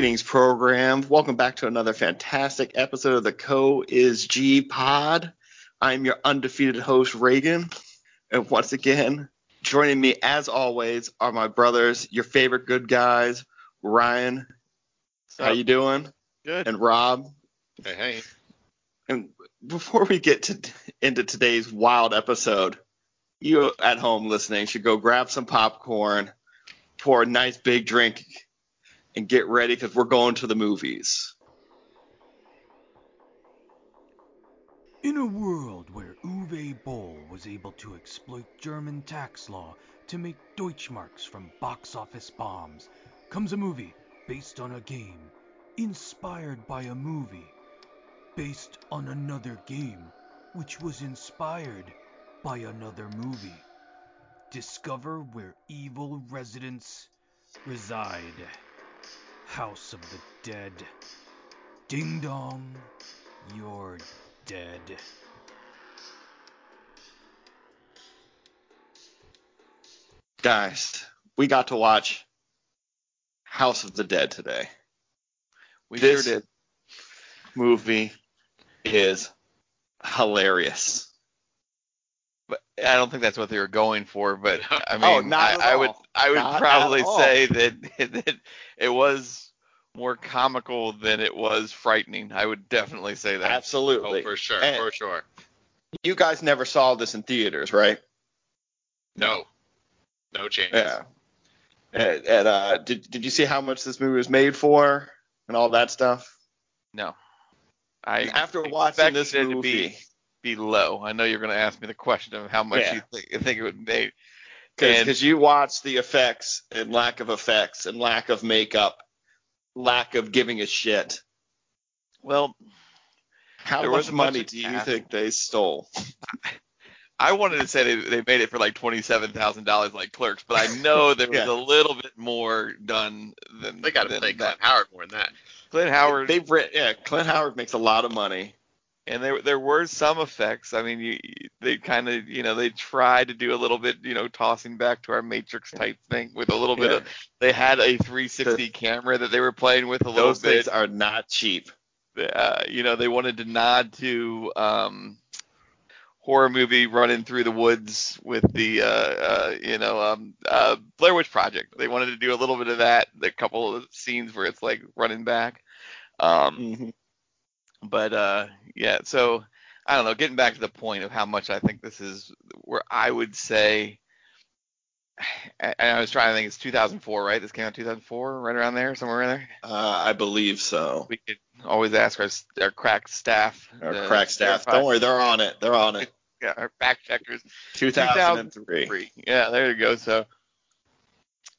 Greetings, program. Welcome back to another fantastic episode of the Co is G Pod. I'm your undefeated host, Reagan. And once again, joining me as always are my brothers, your favorite good guys, Ryan. How you doing? Good. And Rob. Hey, hey. And before we get to into today's wild episode, you at home listening should go grab some popcorn, pour a nice big drink, and get ready because we're going to the movies. In a world where Uwe Boll was able to exploit German tax law to make Deutschmarks from box office bombs, comes a movie based on a game, inspired by a movie, based on another game, which was inspired by another movie. Discover where evil residents reside. House of the Dead. Ding dong, you're dead. Guys, we got to watch House of the Dead today. We this sure did. movie is hilarious. But I don't think that's what they were going for. But I mean, Oh, not I, at I would all. I would Not probably say that, that it was more comical than it was frightening. I would definitely say that. Absolutely. Oh, for sure, And for sure. You guys never saw this in theaters, right? No, no chance. Yeah. And, and uh, did did you see how much this movie was made for and all that stuff? No. I After watching this movie, be be low. I know you're going to ask me the question of how much Yeah. you think, think it would make. And- because you watch the effects and lack of effects and lack of makeup, lack of giving a shit. Well, How There much was a bunch money do you think they stole? I wanted to say they, they made it for like twenty seven thousand dollars like Clerks, but I know there was Yeah. a little bit more done than They got to than pay that. Clint Howard more than that. Clint Howard, They've written, yeah, Clint Howard makes a lot of money. And there there were some effects. I mean, you, they kind of you know they tried to do a little bit you know tossing back to our Matrix type thing with a little bit Yeah. of. They had a 360 camera that they were playing with a little Those bit. things are not cheap. uh, you know, they wanted to nod to um, horror movie running through the woods with the, uh, uh, you know, um, uh, Blair Witch Project. They wanted to do a little bit of that. A couple of scenes where it's like running back. Um, Mhm. But uh, yeah, so I don't know. Getting back to the point of how much I think this is, where I would say. And I was trying to think. It's 2004, right? This came out 2004, right around there, somewhere in there. Uh, I believe so. We could always ask our our crack staff. Our to crack staff. Don't worry, they're on it. They're on it. Yeah, our fact checkers. 2003. Three. Yeah, there you go. So,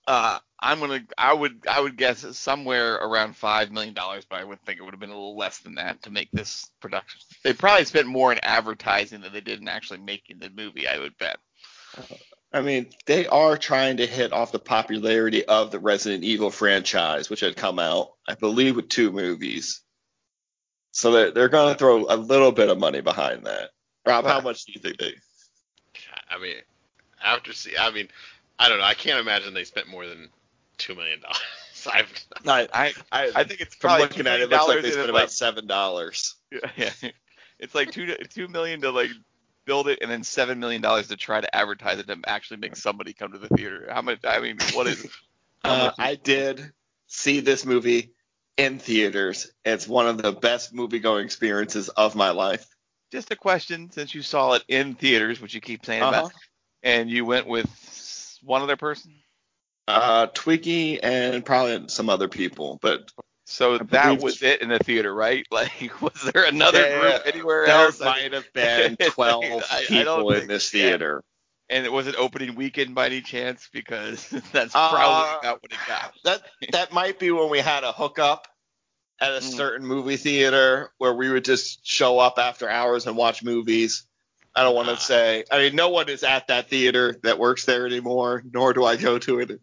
uh, I'm gonna. I would. I would guess it's somewhere around five million dollars, but I would think it would have been a little less than that to make this production. They probably spent more in advertising than they did in actually making the movie. I would bet. I mean, they are trying to hit off the popularity of the Resident Evil franchise, which had come out, I believe, with two movies. So they're, they're going to throw a little bit of money behind that. Rob, how much do you think they? I mean, after see, I mean, I don't know. I can't imagine they spent more than two million dollars. I've I, I. I, I think it's from looking at it, it looks like they spent about like, seven dollars. Yeah, it's like two two million to like build it, and then seven million dollars to try to advertise it to actually make somebody come to the theater. How much? I mean, what is? Uh, I did see this movie in theaters. It's one of the best movie going experiences of my life. just a question, since you saw it in theaters, which you keep saying Uh-huh. about, and you went with one other person. Uh, Twiggy and probably some other people, but So I that was it in the theater, right? Like, was there another Yeah, group anywhere there else? I might have been 12 I people in think- this yeah. theater. and it was an opening weekend by any chance? Because that's Uh, probably not what it got. That that might be when we had a hookup at a Mm. certain movie theater where we would just show up after hours and watch movies. I don't want to say. I mean, no one is at that theater that works there anymore, nor do I go to it.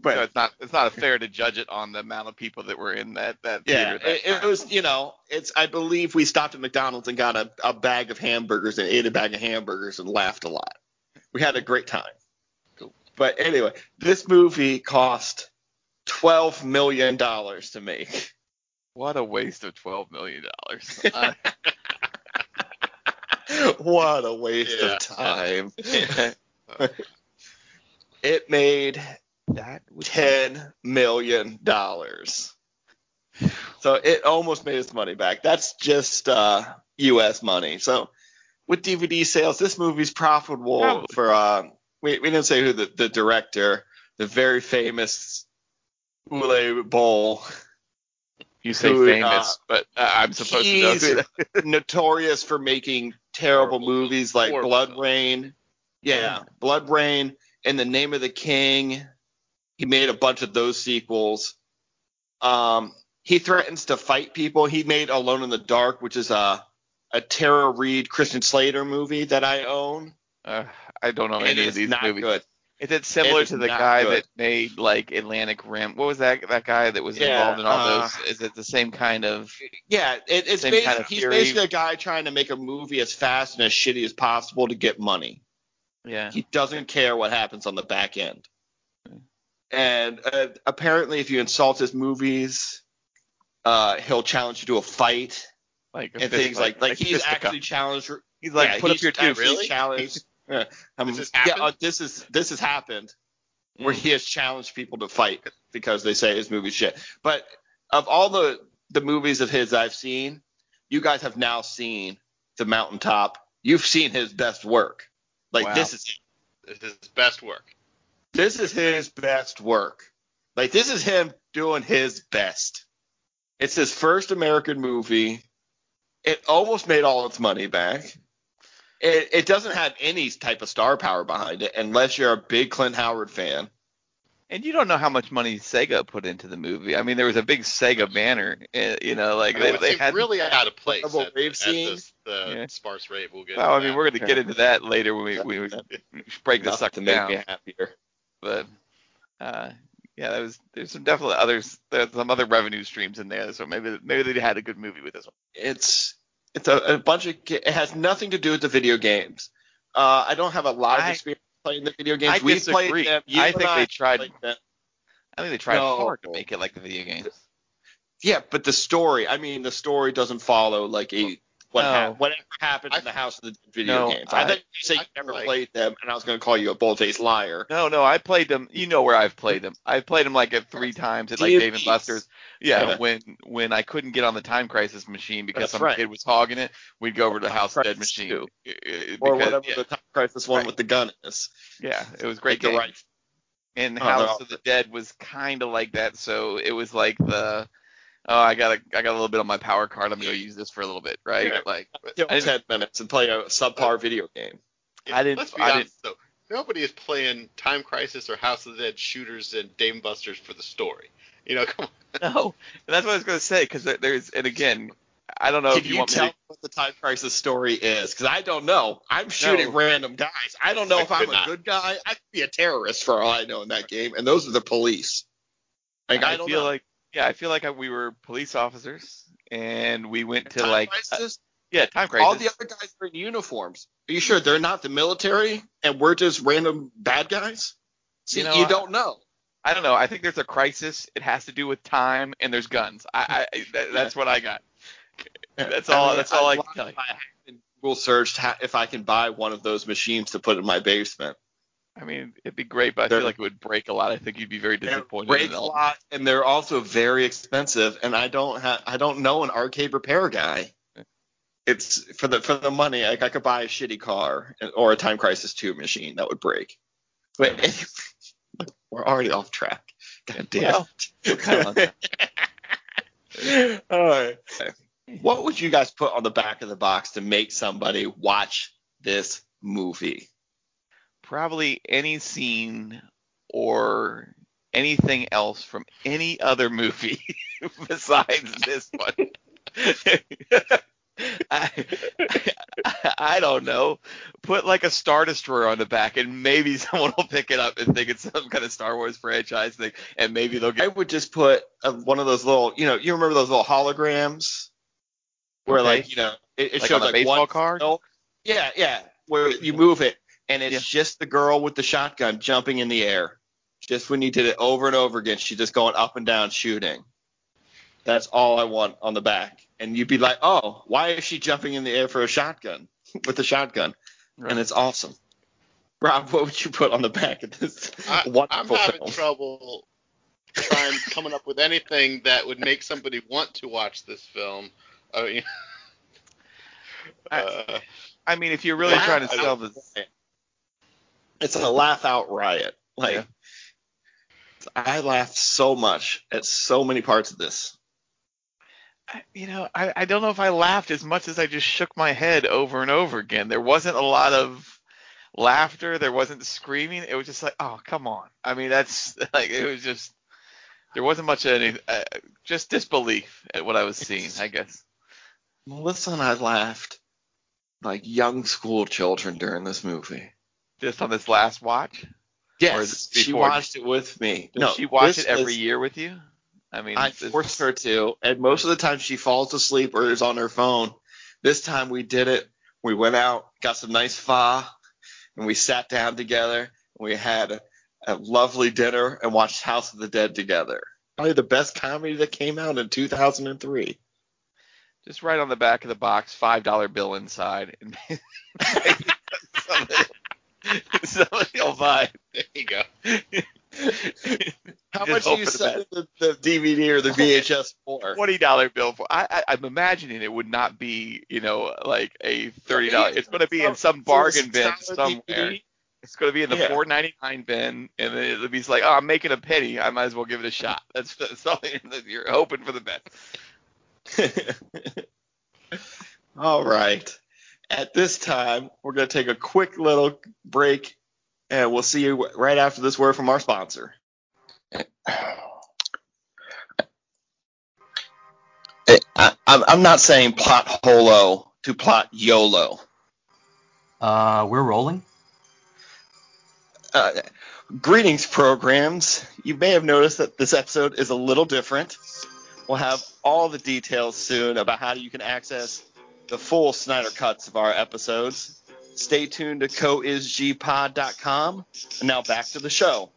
But so it's not it's not fair to judge it on the amount of people that were in that that yeah, theater. that it, it was you know, it's I believe we stopped at McDonald's and got a, a bag of hamburgers and ate a bag of hamburgers and laughed a lot. We had a great time. Cool. But anyway, this movie cost twelve million dollars to make. What a waste of twelve million dollars. Uh, what a waste Yeah. of time. It made that ten million dollars. So it almost made its money back. That's just uh, U.S. money. So with DVD sales, this movie's profitable Probably. for. Uh, we we didn't say who the, the director, the very famous Uwe Boll, you say who, famous, but uh, I'm supposed to know. he's who that- notorious for making terrible Horrible movies like Horrible Blood. Rain. Yeah, BloodRayne, In the Name of the King. He made a bunch of those sequels. Um, he threatens to fight people. He made Alone in the Dark, which is a a Tara Reid Christian Slater movie that I own. Uh, I don't know and any of these not movies. good. Is it similar It to the guy good. that made like Atlantic Rim? What was that that guy that was Yeah, involved in all uh, those? Is it the same kind of? Yeah, it, it's Same basi- kind of he's basically a guy trying to make a movie as fast and as shitty as possible to get money. Yeah. He doesn't care what happens on the back end. And uh, apparently, if you insult his movies, uh, he'll challenge you to a fight Like a and things fight, like like he's actually challenged. He's like yeah, put up your two. Really? challenged. Yeah, This has yeah, happened? uh, this is this has happened where he has challenged people to fight because they say his movie's shit. But of all the the movies of his I've seen, you guys have now seen the Mountaintop. You've seen his best work. Like Wow. this is It's his best work. this is his best work. Like this is him doing his best. It's his first American movie. It almost made all its money back. It, it doesn't have any type of star power behind it unless you're a big Clint Howard fan. And you don't know how much money Sega put into the movie. I mean, there was a big Sega banner. uh, You know, like they, would they had. really out of place Double at, rave at scene? this, the Yeah. sparse rave. We'll get. Well, I mean, that. we're going to get into that later when we, we, we break this Enough sucker to make down. me happier. but uh, yeah, that was there's some definitely others there's some other revenue streams in there, so maybe maybe they had a good movie with this one. It's it's a, a bunch of it has nothing to do with the video games. Uh, I don't have a lot of I- experience playing the video games. I we disagree. played them. I think they tried- them. I think they tried No. hard to make it like the video games. Yeah, but the story, I mean, the story doesn't follow like a what No. hap- whatever happens I- in the house of the video No, games. I, I- think you say you I never like- played them, and I was going to call you a bold-faced liar. No, no, I played them. You know where I've played them. I've played them like three times at like. Dave and Buster's. Yeah, Yeah. when when I couldn't get on the Time Crisis machine because That's some right. kid was hogging it, we'd go over to the House of the Dead machine. two. Uh, uh, Or because- whatever yeah, the Time Crisis one Right. with the gun is. yeah, it was great Like the game. right. And Oh, House of the Dead was kind of like that, so it was like the oh, I got a I got a little bit on my power card. I'm gonna use this for a little bit, right? Yeah. Like Kill I ten minutes and play a subpar video game. Yeah, I didn't- Let's be I honest though. Nobody is playing Time Crisis or House of the Dead shooters and Dave and Buster's for the story. You know, come on. no, and that's what I was gonna say because there's and again, I don't know Can if you, you want tell me me to. what the Time Crisis story is? Because I don't know. I'm shooting No. random guys. I don't know I if I'm could a good guy. I could be a terrorist for all I know in that game, and those are the police. Like I, I don't feel know. like yeah, I feel like I, we were police officers and we went to Time like uh, yeah, time crisis. all the other guys are in uniforms. Are you sure they're not the military and we're just random bad guys? See, You you, don't know. I don't know. I think there's a crisis. It has to do with time and there's guns. I, I that, that's what I got. That's all- mean, that's all I I'd can tell you. I Google searched ha- if I can buy one of those machines to put in my basement. I mean, it'd be great, but I They're- feel like it would break a lot. I think you'd be very disappointed. break a lot, and they're also very expensive. And I don't have, I don't know an arcade repair guy. It's for the for the money. Like I could buy a shitty car or a Time Crisis 2 machine that would break. But we're already off track. God damn. Well, we're kinda on All right. What would you guys put on the back of the box to make somebody watch this movie? Probably any scene or anything else from any other movie besides this one. I, I don't know. Put like a Star Destroyer on the back, and maybe someone will pick it up and think it's some kind of Star Wars franchise thing, and maybe they'll get. I would just put a, one of those little, you know, you remember those little holograms where Okay. like, you know, it, it Like shows like baseball one card? cell. Yeah, yeah, where you move it and it's Yeah. just the girl with the shotgun jumping in the air. Just when you did it over and over again, she's just going up and down shooting. That's all I want on the back. And you'd be like, oh, why is she jumping in the air for a shotgun with a shotgun? And it's awesome. Rob, what would you put on the back of this I, I'm wonderful having film? trouble trying coming up with anything that would make somebody want to watch this film. I mean, uh, I mean, if you're really Laugh trying to sell this, riot. It's a laugh out riot. Like Yeah. I laughed so much at so many parts of this. I- you know, I, I don't know if I laughed as much as I just shook my head over and over again. There wasn't a lot of laughter. There wasn't screaming. It was just like, oh, come on. I mean, that's like it was just there wasn't much of any, uh, just disbelief at what I was seeing. I guess. Melissa and I laughed like young school children during this movie. Just on this last watch. Yes, she watched it with me. Does no, she watch it every was- year with you? I mean, I forced her to, and most of the time she falls asleep or is on her phone. This time we did it. We went out, got some nice pho, and we sat down together. We had a, a lovely dinner and watched House of the Dead together. Probably the best comedy that came out in 2003. just right on the back of the box, five dollar bill inside, and somebody, somebody oh, will buy. there you go. How much are you selling the, the DVD or the VHS for? twenty dollar bill for. I, I, I'm imagining it would not be, you know, like a thirty dollar. It's going to be in some bargain bin somewhere. It's going to be in the Yeah. four ninety nine bin, and then it'll be like, oh, I'm making a penny. I might as well give it a shot. That's, that's all you're hoping for the best. All right. At this time, we're going to take a quick little break, and we'll see you right after this word from our sponsor. I, I'm I'm not saying plot holo to plot YOLO. Uh, we're rolling. Uh, greetings, programs. You may have noticed that this episode is a little different. We'll have all the details soon about how you can access the full Snyder cuts of our episodes. Stay tuned to coisgpod.com. And now back to the show.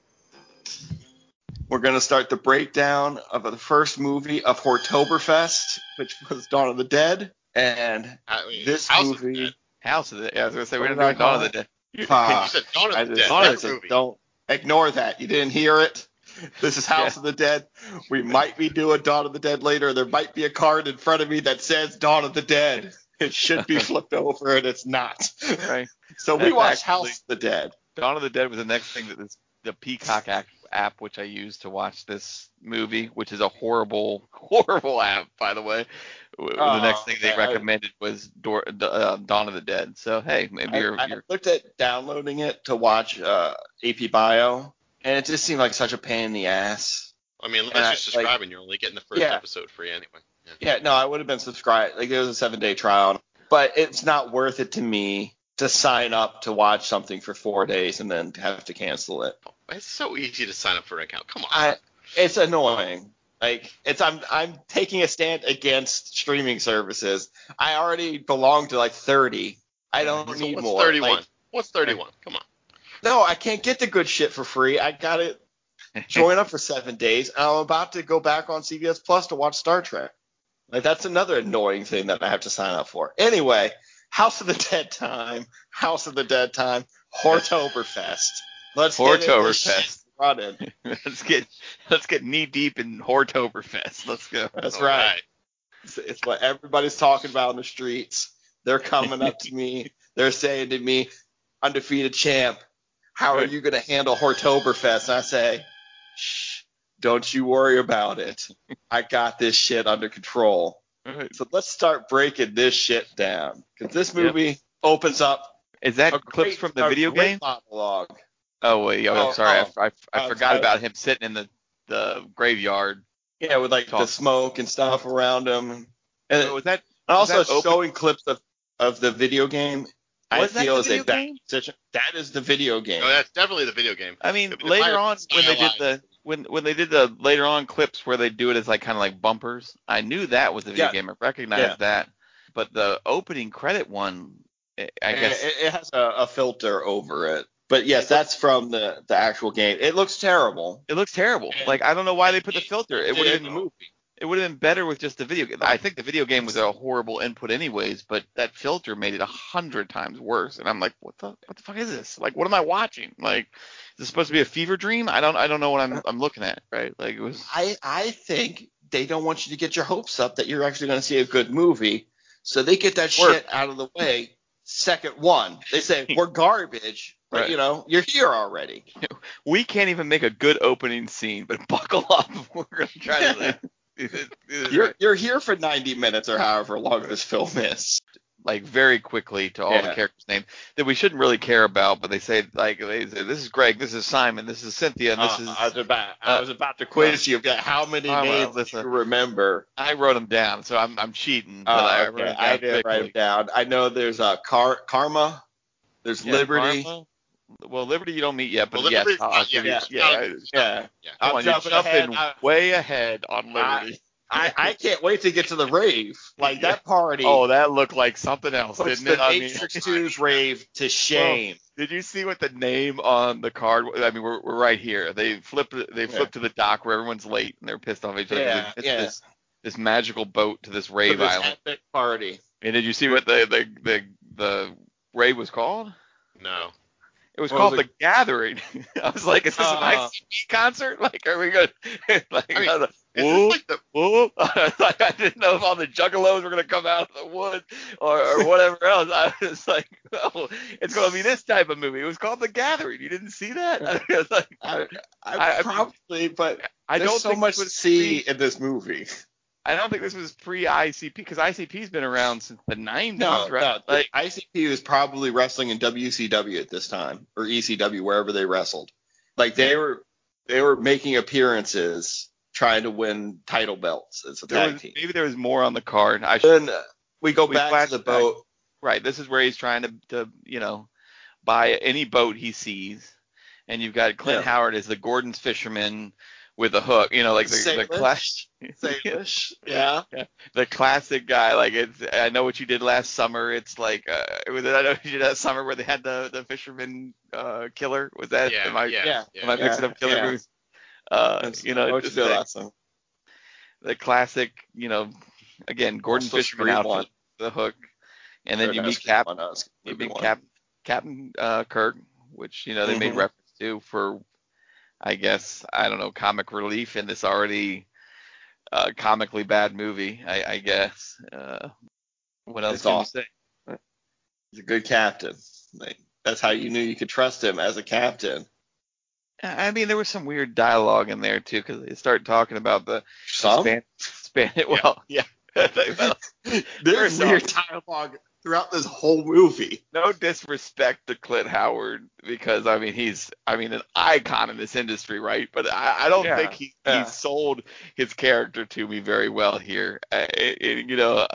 We're going to start the breakdown of the first movie of Hortoberfest, which was Dawn of the Dead. And I mean, this House movie. Dead. House of the. Yeah, I was going to say we're not doing Dawn of the Dead. Ah, you said Dawn of I the just- Dead. I That said, movie. Don't ignore that. You didn't hear it. This is House Yeah. of the Dead. We might be doing Dawn of the Dead later. There might be a card in front of me that says Dawn of the Dead. It should be flipped over, and it's not. Right. So we That's watched actually- House of the Dead. Dawn of the Dead was the next thing that this the Peacock app, app which I used to watch this movie, which is a horrible, horrible app, by the way. W- the Oh, next thing they. I- recommended was Dor- uh, Dawn of the Dead. So hey, maybe I, you're, I you're looked at downloading it to watch uh, AP Bio, and it just seemed like such a pain in the ass. I mean, unless and I- you're like- subscribing, you're only getting the first Yeah. episode free anyway. Yeah. Yeah, no, I would have been subscribed. Like it was a seven day trial, but it's not worth it to me to sign up to watch something for four days and then have to cancel it. It's so easy to sign up for an account. Come on. I, it's annoying. Like it's I'm I'm taking a stand against streaming services. I already belong to like 30. I don't So need what's more. 31? Like, what's 31? Come on. No, I can't get the good shit for free. I got to join up for seven days. And I'm about to go back on CBS Plus to watch Star Trek. Like that's another annoying thing that I have to sign up for. Anyway, House of the Dead time. House of the Dead time. Hortoberfest. Let's get into this Hortoberfest. shit running. let's get let's get knee deep in Hortoberfest. Let's go. That's All right. It's, it's what everybody's talking about in the streets. They're coming up to me. They're saying to me, undefeated champ, how are you going to handle Hortoberfest? And I say, shh, don't you worry about it. I got this shit under control. Right. So let's start breaking this shit down. Because this Yep. movie opens up Is that clips great- from the video game? monologue. Oh wait, oh, Oh, I'm sorry, oh. I, I, I Uh, forgot I- about him sitting in the the graveyard. Yeah, with like the smoke and stuff around him. And was that And also that showing clips of, of the video game. I Was that feel the is a video bad game? decision. That is the video game. No, that's definitely the video game. I mean, If- if later I on when they did the when when they did the later on clips where they do it as like kind of like bumpers, I knew that was the video Yeah. game. I recognized Yeah. that, but the opening credit one, eh, I I guess it, it has a, a filter over it. But yes, that's from the the actual game. It looks terrible. It looks terrible. Like I don't know why they put the filter. It would have in the been movie. It would have been better with just the video. game. I think the video game was a horrible input anyways, but that filter made it a hundred times worse. And I'm like, what the what the fuck is this? Like, what am I watching? Like, is this supposed to be a fever dream? I don't I don't know what I'm I'm looking at. Right? Like it was. I I think they don't want you to get your hopes up that you're actually going to see a good movie, so they get that Work. shit out of the way. Second one, they say we're garbage, but Right. you know you're here already. We can't even make a good opening scene, but buckle up. We're gonna try to. Do this- do this You're you're here for 90 minutes or however long this film is. like very quickly to all the characters' names that we shouldn't really care about, but they say like they say, this is Greg, this is Simon, this is Cynthia, and this Uh, is I was about I was about to quiz you about how many Oh, well, names listen. you remember. I wrote them down, so I'm I'm cheating. But Uh, I okay, I did write them down. I know there's uh, Car- Karma, there's Yeah, Liberty. Karma. Well, Liberty you don't meet yet, but Well, yes, Liberty's I'll, not I'll give you, yeah, Yeah. yeah. Yeah, Yeah. Come I'm on, you're jumping jumping ahead. Way ahead on Liberty. I, I can't wait to get to the rave. Like that party. oh, that looked like something else, puts didn't the it? I mean, Matrix 2's rave to shame. Did you see what the name on the card? I mean, we're, we're right here. They flip they flip Yeah. to the dock where everyone's late and they're pissed off each other. Yeah, It's yeah. This, this magical boat to this For rave this island. epic party. And did you see what the the the, the rave was called? No. It was What called was the Gathering. I was like, is this an Uh. ICP concert? Like, are we going? like, I mean, I like, Is whoop, this like the whoop. like, I didn't know if all the juggalos were gonna come out of the wood or, or whatever else. I was like, oh, it's gonna be this type of movie. It was called The Gathering. You didn't see that? I was like, I, I, I- probably, but I there's don't so think much to see in this movie. I don't think this was pre ICP because ICP's been around since the 90s, No, right? no. Like, ICP was probably wrestling in WCW at this time or ECW wherever they wrestled. Like they were they were making appearances trying to win title belts as a tag was, team. maybe there was more on the card. I should Then uh, we go We back to the back. boat. Right. This is where he's trying to, to you know, buy any boat he sees. And you've got Clint Yeah. Howard as the Gorton's fisherman with a hook, you know, like the, the, Salish. class, Salish. Yeah. the classic guy. Like it's, I know what you did last summer. It's like, uh, it was, I know you did last summer where they had the, the fisherman, uh, killer. Was that, yeah, am I, yeah, yeah. yeah. am I mixing Yeah, up killer yeah. movies? Uh, you know, what just you did the, the classic, you know, again, Gorton Also fisherman Street outfit, One. the hook. And then Or you meet Street Cap, One, no, it's you meet one. Cap, Captain uh, Kirk, which you know they made Mhm. reference to for, I guess I don't know, comic relief in this already uh, comically bad movie. I, I guess. Uh, what else awesome. you say? He's a good captain. Like, that's how you knew you could trust him as a captain. I mean, there was some weird dialogue in there too, because they start talking about the Some? Span, Span Well, yeah. There's There's weird dialogue throughout this whole movie. no disrespect to Clint Howard because I mean he's I mean an icon in this industry, right? But I, I don't Yeah, think he, yeah. he sold his character to me very well here. I, I- you know,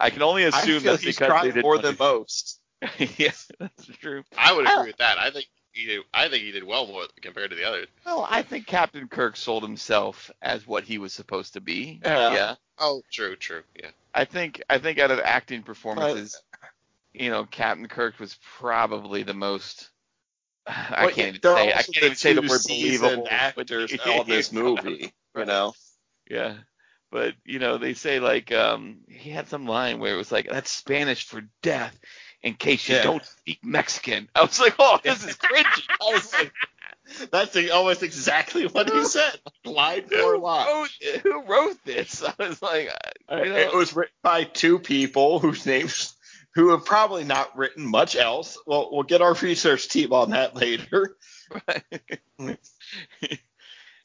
I can only assume feel that's he's because they tried did more than most. yeah, that's true. I would I- agree with that. I think he did, I think he did well more compared to the others. Well, I think Captain Kirk sold himself as what he was supposed to be. Yeah. Oh, true, true. Yeah. I think I think out of acting performances, you know, Captain Kirk was probably the most. I can't even say. I can't even say the word believable. but- actors on this movie. You know, Yeah. But you know, they say like um he had some line where it was like that's Spanish for death in case you Yeah. don't speak Mexican. I was like, oh, this is cringy. I was like, that's the- almost exactly what he said, line for who line. wrote, who wrote this? I was like, I- you know, It was written by two people whose names, who have probably not written much else. Well, we'll get our research team on that later.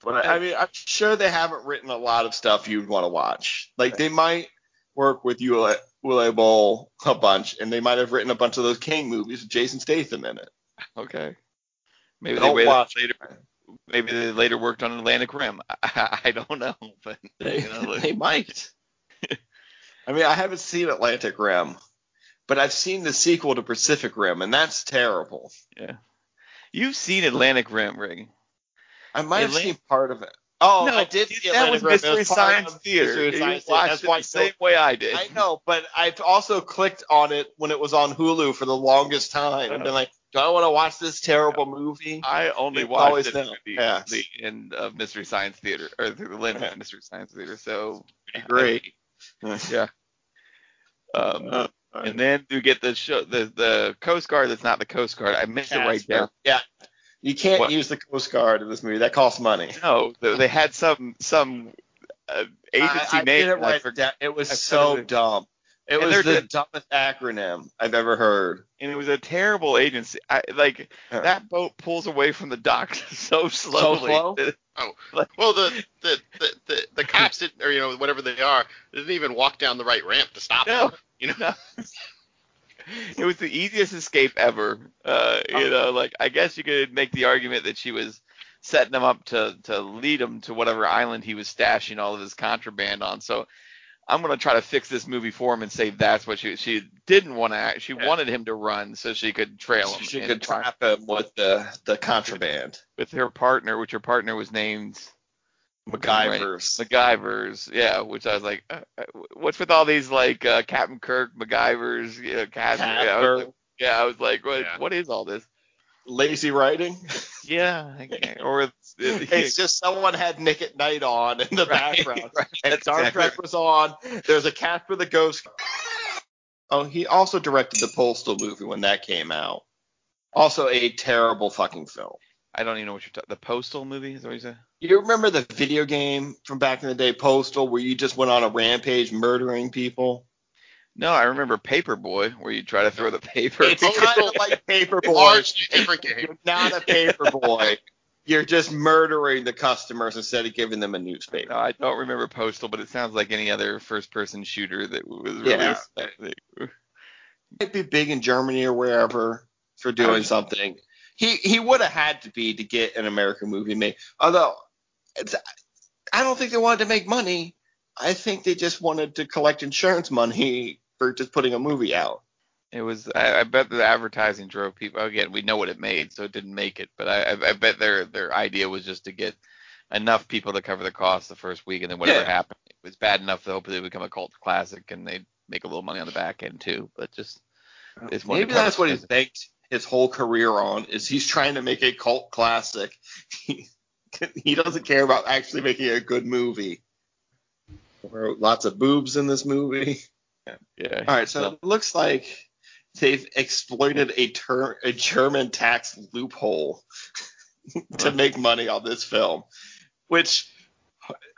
But I mean, I'm sure they haven't written a lot of stuff you'd want to watch. Like they might work with Ule Ule Boll a bunch, and they might have written a bunch of those King movies with Jason Statham in it. okay. Maybe they Don't waited watch. later. Maybe they later worked on Atlantic Rim. I, I don't know, but They, you know, they might. I mean, I haven't seen Atlantic Rim, but I've seen the sequel to Pacific Rim, and that's terrible. yeah. You've seen Atlantic Rim, Rig. I might have seen part of it. Oh, no, I did see that Atlantic was Rim. Mystery was part Science Theater. Mystery Science Theater. That's why the same way I did. I know, but I've also clicked on it when it was on Hulu for the longest time and been like, do I want to watch this terrible movie? I only It's watched always it through the, Yes. the end of Mystery Science Theater or through the lens of Mystery Science Theater. So Great. Yeah. Um, Uh, and then you get the show, the the Coast Guard. That's not the Coast Guard. I meant it right there. Yeah. You can't What? use the Coast Guard in this movie. That costs money. No, they, they had some some uh, agency I, I name. didn't and I write it down. It was I so dumb. It And was they're the the- dumbest acronym I've ever heard. and it was a terrible agency. I like Yeah. that boat pulls away from the dock so slowly. slow? Well, the the, the, the the cops didn't, or you know, whatever they are, they didn't even walk down the right ramp to stop No. them. You know, No. it was the easiest escape ever. Uh, Oh. you know, like I guess you could make the argument that she was setting him up to to lead him to whatever island he was stashing all of his contraband on. So I'm gonna try to fix this movie for him and say that's what she she didn't want to act. She Yeah. wanted him to run so she could trail him. She could trap him with the, the contraband. with her partner, which her partner was named MacGyver's. MacGyver's, yeah, which I was like, uh, uh, what's with all these like uh, Captain Kirk, MacGyver's, you know, yeah, I was like, yeah, I was like, what, Yeah. what is all this? Lazy writing. Yeah, or it's, It's just someone had Nick at Night on in the Right, background. right, And Star exactly Trek was on. There's a Casper the Ghost. Oh, he also directed the Postal movie when that came out. Also a terrible fucking film. I don't even know what you're talking. The Postal movie is that what you said? You remember the video game from back in the day, Postal, where you just went on a rampage murdering people? No, I remember Paperboy, where you try to throw the paper. It's kind of like Paperboy. different game. You're not a paperboy. You're just murdering the customers instead of giving them a newspaper. No, I don't remember Postal, but it sounds like any other first-person shooter that was Yeah. released. might be big in Germany or wherever for doing something. He he would have had to be to get an American movie made. Although it's, I don't think they wanted to make money. I think they just wanted to collect insurance money for just putting a movie out. It was. I, I bet the advertising drove people. Again, we know what it made, so it didn't make it. But I, I, bet their their idea was just to get enough people to cover the cost the first week, and then whatever Yeah. happened, it was bad enough to hopefully become a cult classic, and they would make a little money on the back end too. But just it's Maybe that's what he's banked his whole career on. Is he's trying to make a cult classic. He, he doesn't care about actually making a good movie. There lots of boobs in this movie. Yeah. All right, so it looks like they've exploited a ter- a German tax loophole to make money on this film, which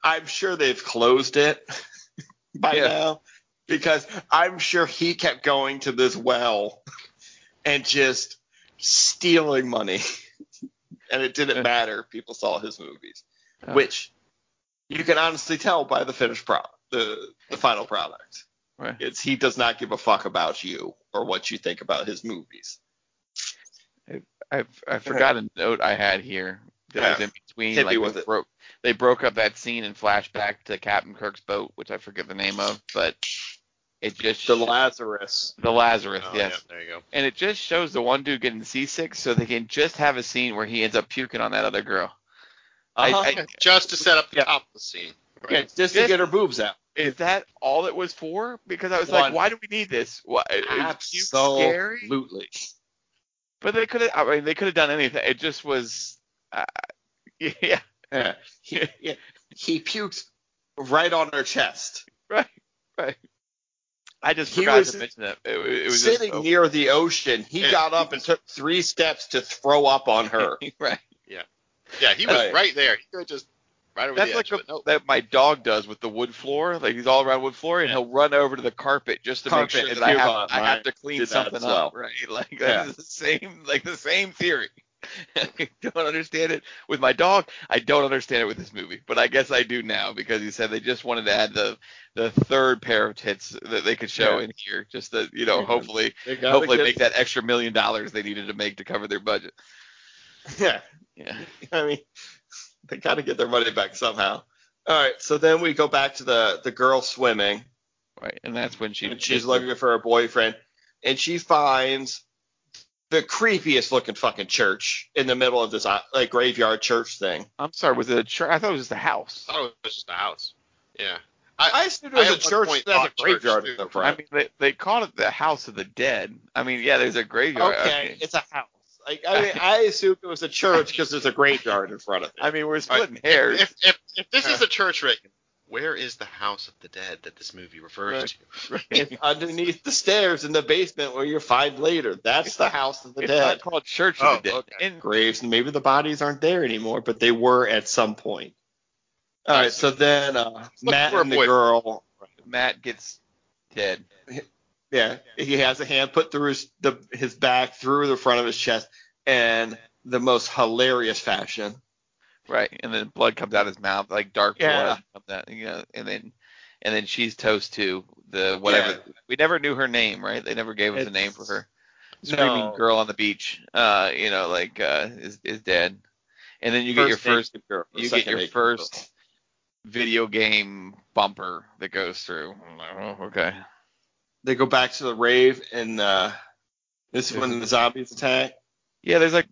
I'm sure they've closed it by Yeah. now because I'm sure he kept going to this well and just stealing money, and it didn't matter. People saw his movies, which you can honestly tell by the finished product, the the final product. Right. It's he does not give a fuck about you or what you think about his movies. I I forgot a note I had here that was in between. Hit me like with they it. broke they broke up that scene and flashback to Captain Kirk's boat, which I forget the name of, but it just The Lazarus. the Lazarus, Oh, yes. yeah, there you go. And it just shows the one dude getting seasick, so they can just have a scene where he ends up puking on that other girl. I- Uh-huh. I- Yeah, just to set up the Yeah. top of the scene. yeah, just to get her boobs out. Is that all it was for? Because I was One. like, why do we need this? Why, is puke? Absolutely. But they could have. I mean, they could have done anything. It just was. Uh, yeah. Yeah. He, yeah. he puked right on her chest. Right. Right. I just He forgot was to mention that. It, it was just Sitting near the ocean, he Yeah. got up and took three steps to throw up on her. right. Yeah, Yeah. he was Right. right, there. He could have just right over That's the like edge. but nope. that my dog does with the wood floor. Like he's all around wood floor, and Yeah. he'll run over to the carpet just to Carpet make sure that I have on I right. have to clean Did something well. up. Right. Like Yeah. the same like the same theory. I don't understand it with my dog. I don't understand it with this movie, but I guess I do now because he said they just wanted to add the the third pair of tits that they could show Yeah. in here, just to you know hopefully hopefully make that extra million dollars they needed to make to cover their budget. Yeah. Yeah. I mean, they got to get their money back somehow. All right, so then we go back to the the girl swimming, Right. And that's when she and she's looking for her boyfriend, and she finds the creepiest looking fucking church in the middle of this uh, like graveyard church thing. I'm sorry, was it a church? I thought it was just a house. I thought it was just a house. Yeah. I assumed it I was a church point that has a church, graveyard in the front. I mean, they, they called it the House of the Dead. I mean, yeah, there's a graveyard. Okay, it's a house. Like I mean, I assumed it was a church because there's a graveyard in front of it. I mean, we're All right, splitting hairs. If, if, if this is a church, Reagan, where is the house of the dead that this movie refers Right. to? It's underneath the stairs in the basement where you'll find later. That's the house of the it's dead. not called Church Oh, of the Dead. okay. And Graves, and maybe the bodies aren't there anymore, but they were at some point. All right, so then uh, Matt and the boy- girl, Matt gets dead. Yeah, he has a hand put through his the, his back, through the front of his chest, and the most hilarious fashion. Right, and then blood comes out of his mouth, like dark Yeah. blood comes out, you know, and then and then she's toast too. The whatever Yeah. we never knew her name, right? They never gave us a name for her. Screaming No. girl on the beach, uh, you know, like uh, is is dead. And then you get your first girl, you get your first girl. video game bumper that goes through. Oh, okay. They go back to the rave, and uh, this is when the zombies attack. Yeah, there's like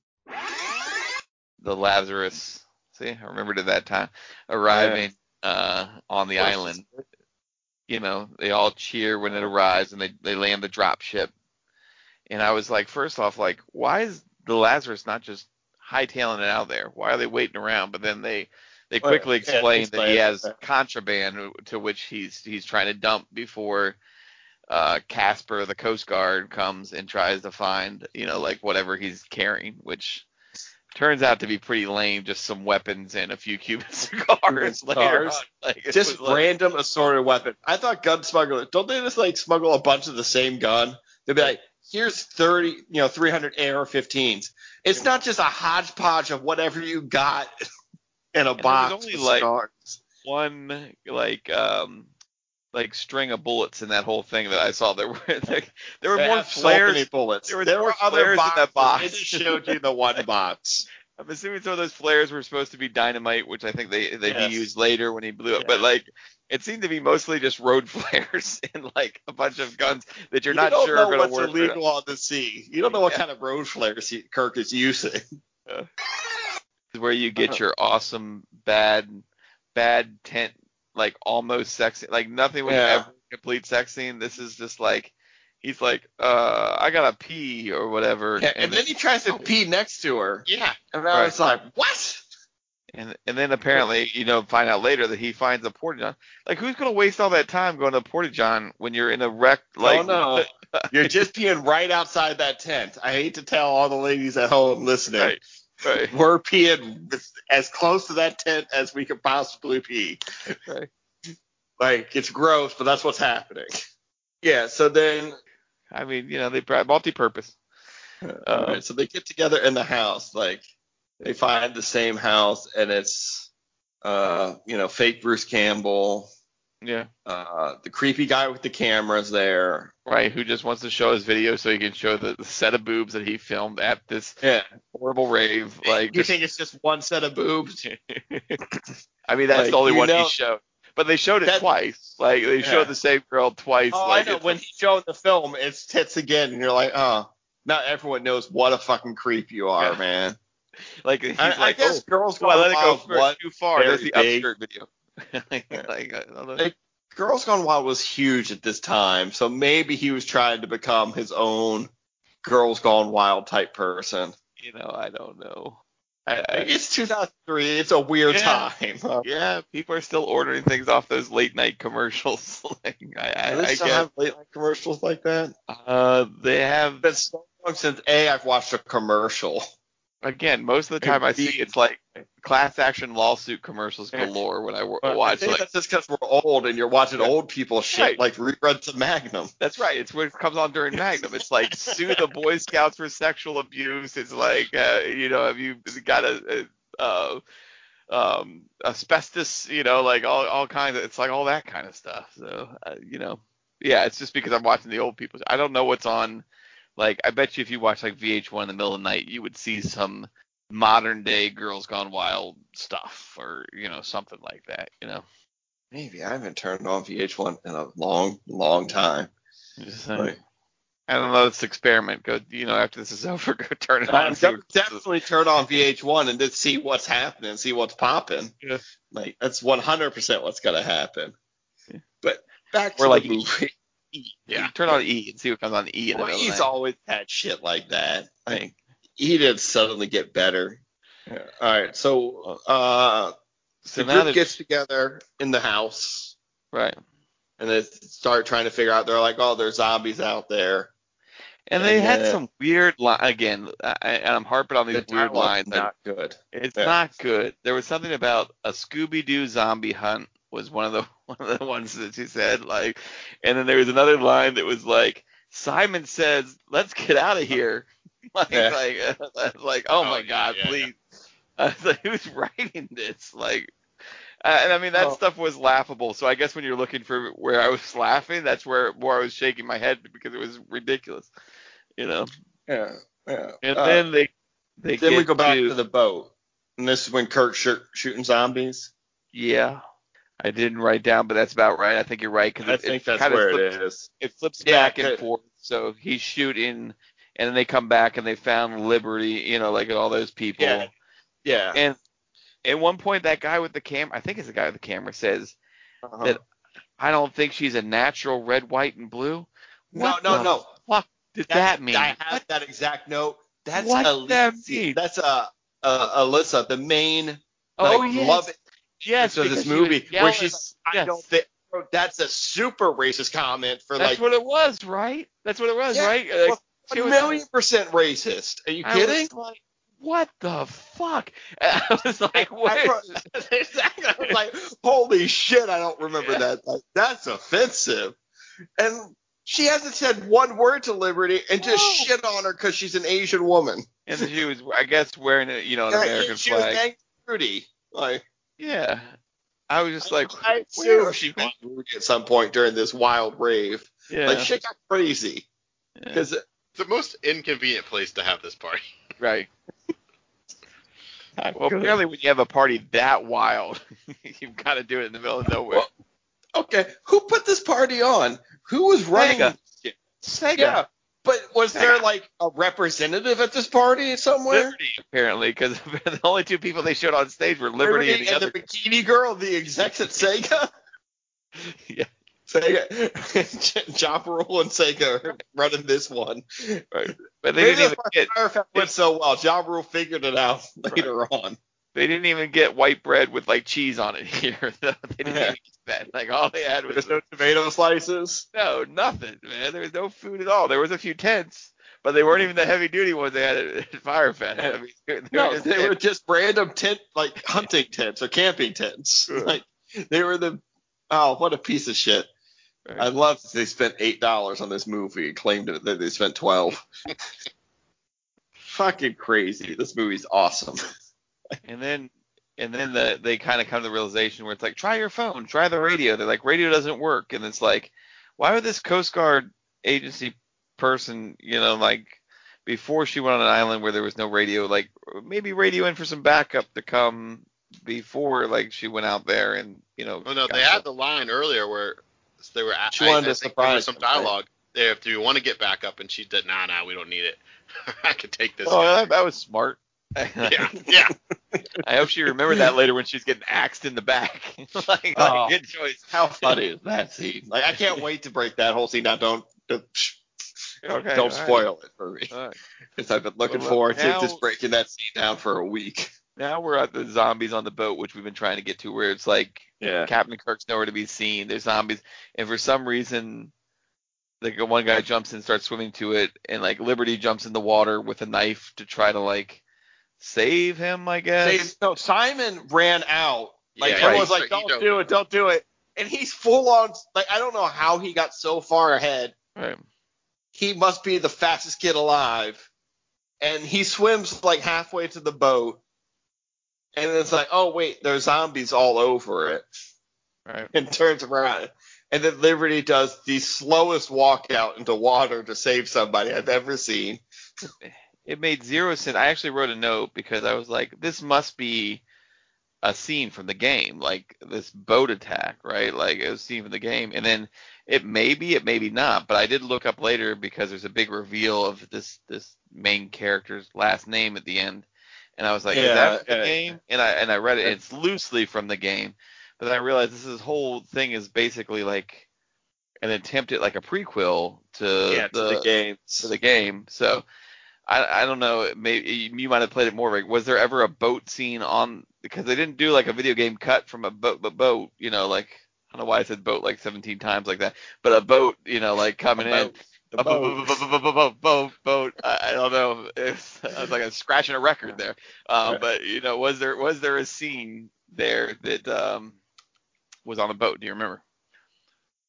the Lazarus. See, I remembered at that time arriving uh, on the island. You know, they all cheer when it arrives and they they land the drop ship. And I was like, first off, like, why is the Lazarus not just hightailing it out there? Why are they waiting around? But then they they Well, quickly yeah, explain that he has yeah. contraband to which he's he's trying to dump before uh Casper the Coast Guard comes and tries to find, you know, like whatever he's carrying, which turns out to be pretty lame, just some weapons and a few Cuban cigars later on. cigars. Like, just like- random assorted weapon. I thought gun smugglers don't they just like smuggle a bunch of the same gun? They'd be like, here's thirty, you know, three hundred AR-15s. It's not just a hodgepodge of whatever you got in a was box. only, like, cigars. one like um like string of bullets in that whole thing that I saw. There were like, there were They more have so flares. bullets. there There, were other flares in boxes. that box. They just showed you the one box. I'm assuming some of those flares were supposed to be dynamite, which I think they they Yes. used later when he blew it. Yeah. But like, it seemed to be mostly just road flares and like a bunch of guns that you're you not don't sure know are going to work. illegal on the sea. You don't know what Yeah. kind of road flares he, Kirk is using. where you get Uh-huh. your awesome bad bad tent like almost sexy like nothing was Yeah. ever complete sex scene this is just like he's like uh i gotta pee or whatever Yeah, and, then he tries to pee next to her, Yeah. and I Right. was like, what? and, and then apparently you know find out later that he finds a porta john like who's gonna waste all that time going to a porta john when you're in a wreck like oh no, you're just peeing right outside that tent. I hate to tell all the ladies at home listening. right right We're peeing as close to that tent as we could possibly pee. right Like it's gross, but that's what's happening. Yeah. So then, i mean you know they multi-purpose uh, so they get together in the house. Like they find the same house, and it's uh, you know, fake Bruce Campbell. Yeah Uh, the creepy guy with the cameras there. right who just wants to show his video so he can show the, the set of boobs that he filmed at this Yeah. horrible rave like you just- think it's just one set of boobs? I mean, that's Like, the only one know- he showed. But they showed it That- twice. Like they Yeah. showed the same girl twice. Oh, like, I know. When he showed the film, it's tits again, and you're like, oh, not everyone knows what a fucking creep you are, Yeah. man. like he's I, I like, guess oh, girls oh, I let it go too far. There's the big. upskirt video. Like, like, I don't know. Like, Girls Gone Wild was huge at this time, so maybe he was trying to become his own Girls Gone Wild type person. you know, I don't know. I, I, It's 2003. It's a weird Yeah. time. yeah, people are still ordering things off those late night commercials. like, I, I, Do they I still guess have late night commercials like that? uh, they have It's been so long since A, I've watched a commercial. Again most of the time I see it's like class action lawsuit commercials galore when I watch think like that's just because we're old and you're watching old people shit Right. like reruns of Magnum. That's right. It's what comes on during Magnum. It's like sue the Boy Scouts for sexual abuse. It's like uh, you know, have you got a, a uh, um, asbestos? You know, like all all kinds of. It's like all that kind of stuff. So uh, you know, yeah. It's just because I'm watching the old people. I don't know what's on. Like I bet you if you watch like VH1 in the middle of the night, you would see some modern day Girls Gone Wild stuff or you know something like that. You know. Maybe I haven't turned on VH1 in a long, long time. Just saying. I don't know. Let's experiment. Go, you know, after this is over, go turn it on. Definitely turn on VH1 and just see what's happening, see what's popping. Yeah. Like that's 100% what's gonna happen. Yeah. But back to Or like the movie. Yeah. Turn on E and see what comes on E in Well, of he's always had shit like that. Like he didn't suddenly get better. All right, so uh, So the group gets together in the house right, and they start trying to figure out. They're like, oh, there's zombies out there. and they And, had uh, some weird li- again. I, and I'm harping on these The weird lines. Not good. It's Yeah. not good. There was something about a Scooby Doo zombie hunt was one of the one of the ones that she said like, and then there was another line that was like Simon says, "Let's get out of here." like Yeah. like like oh, Oh, my yeah, god, yeah, please. I was like, who's writing this? Like. Uh, and I mean that Oh. stuff was laughable. So I guess when you're looking for where I was laughing, that's where where I was shaking my head because it was ridiculous, you know. Yeah, yeah. And Uh, then they they then we go back to, to the boat, and this is when Kirk's shoot, shooting zombies. Yeah. I didn't write down, but that's about right. I think you're right because I it, think it that's where flips, it is. It flips Yeah, back and forth. So he's shooting, and then they come back and they found Liberty. You know, like all those people. Yeah. Yeah. And at one point, that guy with the camera, I think it's the guy with the camera, says, Uh-huh. that- "I don't think she's a natural red, white, and blue." no, What no, the no. fuck did That's- that mean? I have that exact note. That's What Alicia. that mean? That's uh, uh, Alyssa, the main oh like, yes, love yes. so this she movie where she's. about- I yes. don't think that's a super racist comment for That's like That's what it was, right? That's what it was, Yeah, right? Like, a she was- million percent racist. Are you I kidding? was like, what the fuck? I was like, I what? wrote- exactly. I was like, holy shit, I don't remember Yeah. that. Like, that's offensive. And she hasn't said one word to Liberty and just shit on her because she's an Asian woman. And she was, I guess, wearing a, you know, an Yeah, American she was flag. angry Rudy. Like, Yeah. I was just like, I where assume she she going? at some point during this wild rave. Yeah. Like, shit got crazy. yeah. Because It's the most inconvenient place to have this party. Right. Well, apparently, when you have a party that wild, you've got to do it in the middle of nowhere. Well, okay, who put this party on? Who was running? Sega. Sega. Yeah, but was there like a representative at this party somewhere? Liberty, apparently, because the only two people they showed on stage were Liberty, and the and other. the bikini girl, the execs at Sega. Yeah. Sega, Ja Rule and Sega are running this one. Right. But they Maybe didn't even get Fyre Fest went so well. Ja Rule figured it out later on. They didn't even get white bread with like cheese on it here. they didn't Yeah. even get that. Like all they had was There's no tomato slices. no nothing, man. There was no food at all. There was a few tents, but they weren't even the heavy duty ones they had at, Fyre Fest. I mean, they, No, were just they were just random tent, like hunting tents or camping tents. Like they were the. Oh, what a piece of shit! Right. I love that they spent eight dollars on this movie and claimed that they spent twelve. Fucking crazy! This movie's awesome. And then and then the they kind of come to the realization where it's like try your phone, try the radio. They're like radio doesn't work, and it's like why would this Coast Guard agency person, you know, like before she went on an island where there was no radio, like maybe radio in for some backup to come before like she went out there and you know. Well, no, got they had the- the line earlier where they were. She I- wanted I to think there was surprise some right? dialogue. There, if you want to get back up, and she said, "Nah, nah, we don't need it. I can take this." Oh, that, that was smart. Yeah, yeah. I hope she remembered that later when she's getting axed in the back. like, like, Oh. good choice. How funny is that scene? Like I can't wait to break that whole scene down. Don't don't, Okay, don't all right. spoil it for me. All right. Because I've been looking Well, forward now- to just breaking that scene down for a week. Now we're at the zombies on the boat, which we've been trying to get to, where it's like Yeah. Captain Kirk's nowhere to be seen. There's zombies, and for some reason, like one guy jumps in, and starts swimming to it, and like Liberty jumps in the water with a knife to try to like save him, I guess. no, Simon ran out. Like Yeah, everyone's he- like, "Don't don't- do it, don't do it," and he's full on. Like I don't know how he got so far ahead. Right. He must be the fastest kid alive, and he swims like halfway to the boat, and it's like, "Oh wait, there's zombies all over it," Right. and turns around. And then Liberty does the slowest walkout into water to save somebody I've ever seen. It made zero sense. I actually wrote a note because I was like, this must be a scene from the game, like this boat attack, right? Like it was a scene from the game. And then it may be, it may be not, but I did look up later because there's a big reveal of this this main character's last name at the end. And I was like, is that from yeah. the game? And I and I read it. It's loosely from the game, but then I realized this is, whole thing is basically like an attempt at like a prequel to yeah, to the, the game. to the game. So I I don't know. Maybe you might have played it more. Rick. Was there ever a boat scene on? Because they didn't do like a video game cut from a boat, but boat. You know, like I don't know why I said boat like 17 times like that, but a boat. You know, like coming in. A boat, boat, boat, boat, boat, boat, boat. I don't know. It's, I was like I'm scratching a record there. Um, but you know, was there was there a scene there that um was on a boat? Do you remember?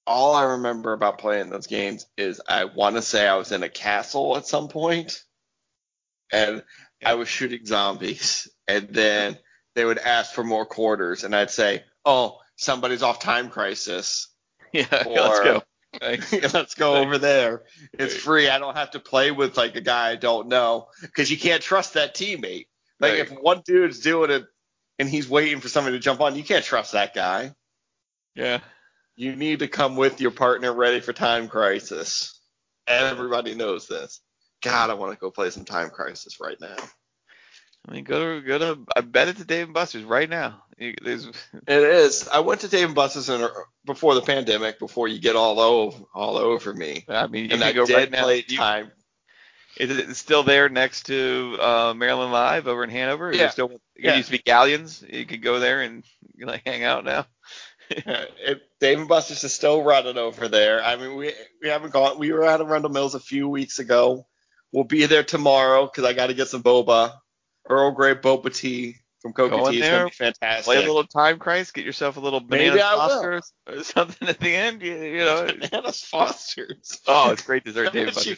All I remember about playing those games is I want to say I was in a castle at some point, and Yeah. I was shooting zombies, and then they would ask for more quarters, and I'd say, "Oh, somebody's off time crisis." Yeah, let's go. Let's go over there. It's free. I don't have to play with like a guy I don't know because you can't trust that teammate. Like Right. if one dude's doing it and he's waiting for somebody to jump on, you can't trust that guy. Yeah. You need to come with your partner ready for Time Crisis. Everybody knows this. God, I want to go play some Time Crisis right now. I mean, go to go to. I bet it's Dave and Buster's right now. It is. I went to Dave and Buster's in, before the pandemic, before you get all over all over me. I mean, you And can I go right now. Time. Is it still there next to uh, Maryland Live over in Hanover? Is Yeah. It still, it Yeah. used to be Galleons. You could go there and like hang out now. It, Dave and Buster's is still running over there. I mean, we we haven't gone. We were at Arundel Mills a few weeks ago. We'll be there tomorrow because I got to get some boba, Earl Grey boba tea from Go Coca Tea. It's gonna be fantastic. Play a little Time Crisis. Get yourself a little banana I will. foster or something at the end. You, you know. Bananas Foster's. oh, it's great dessert. Is that Dave and what you-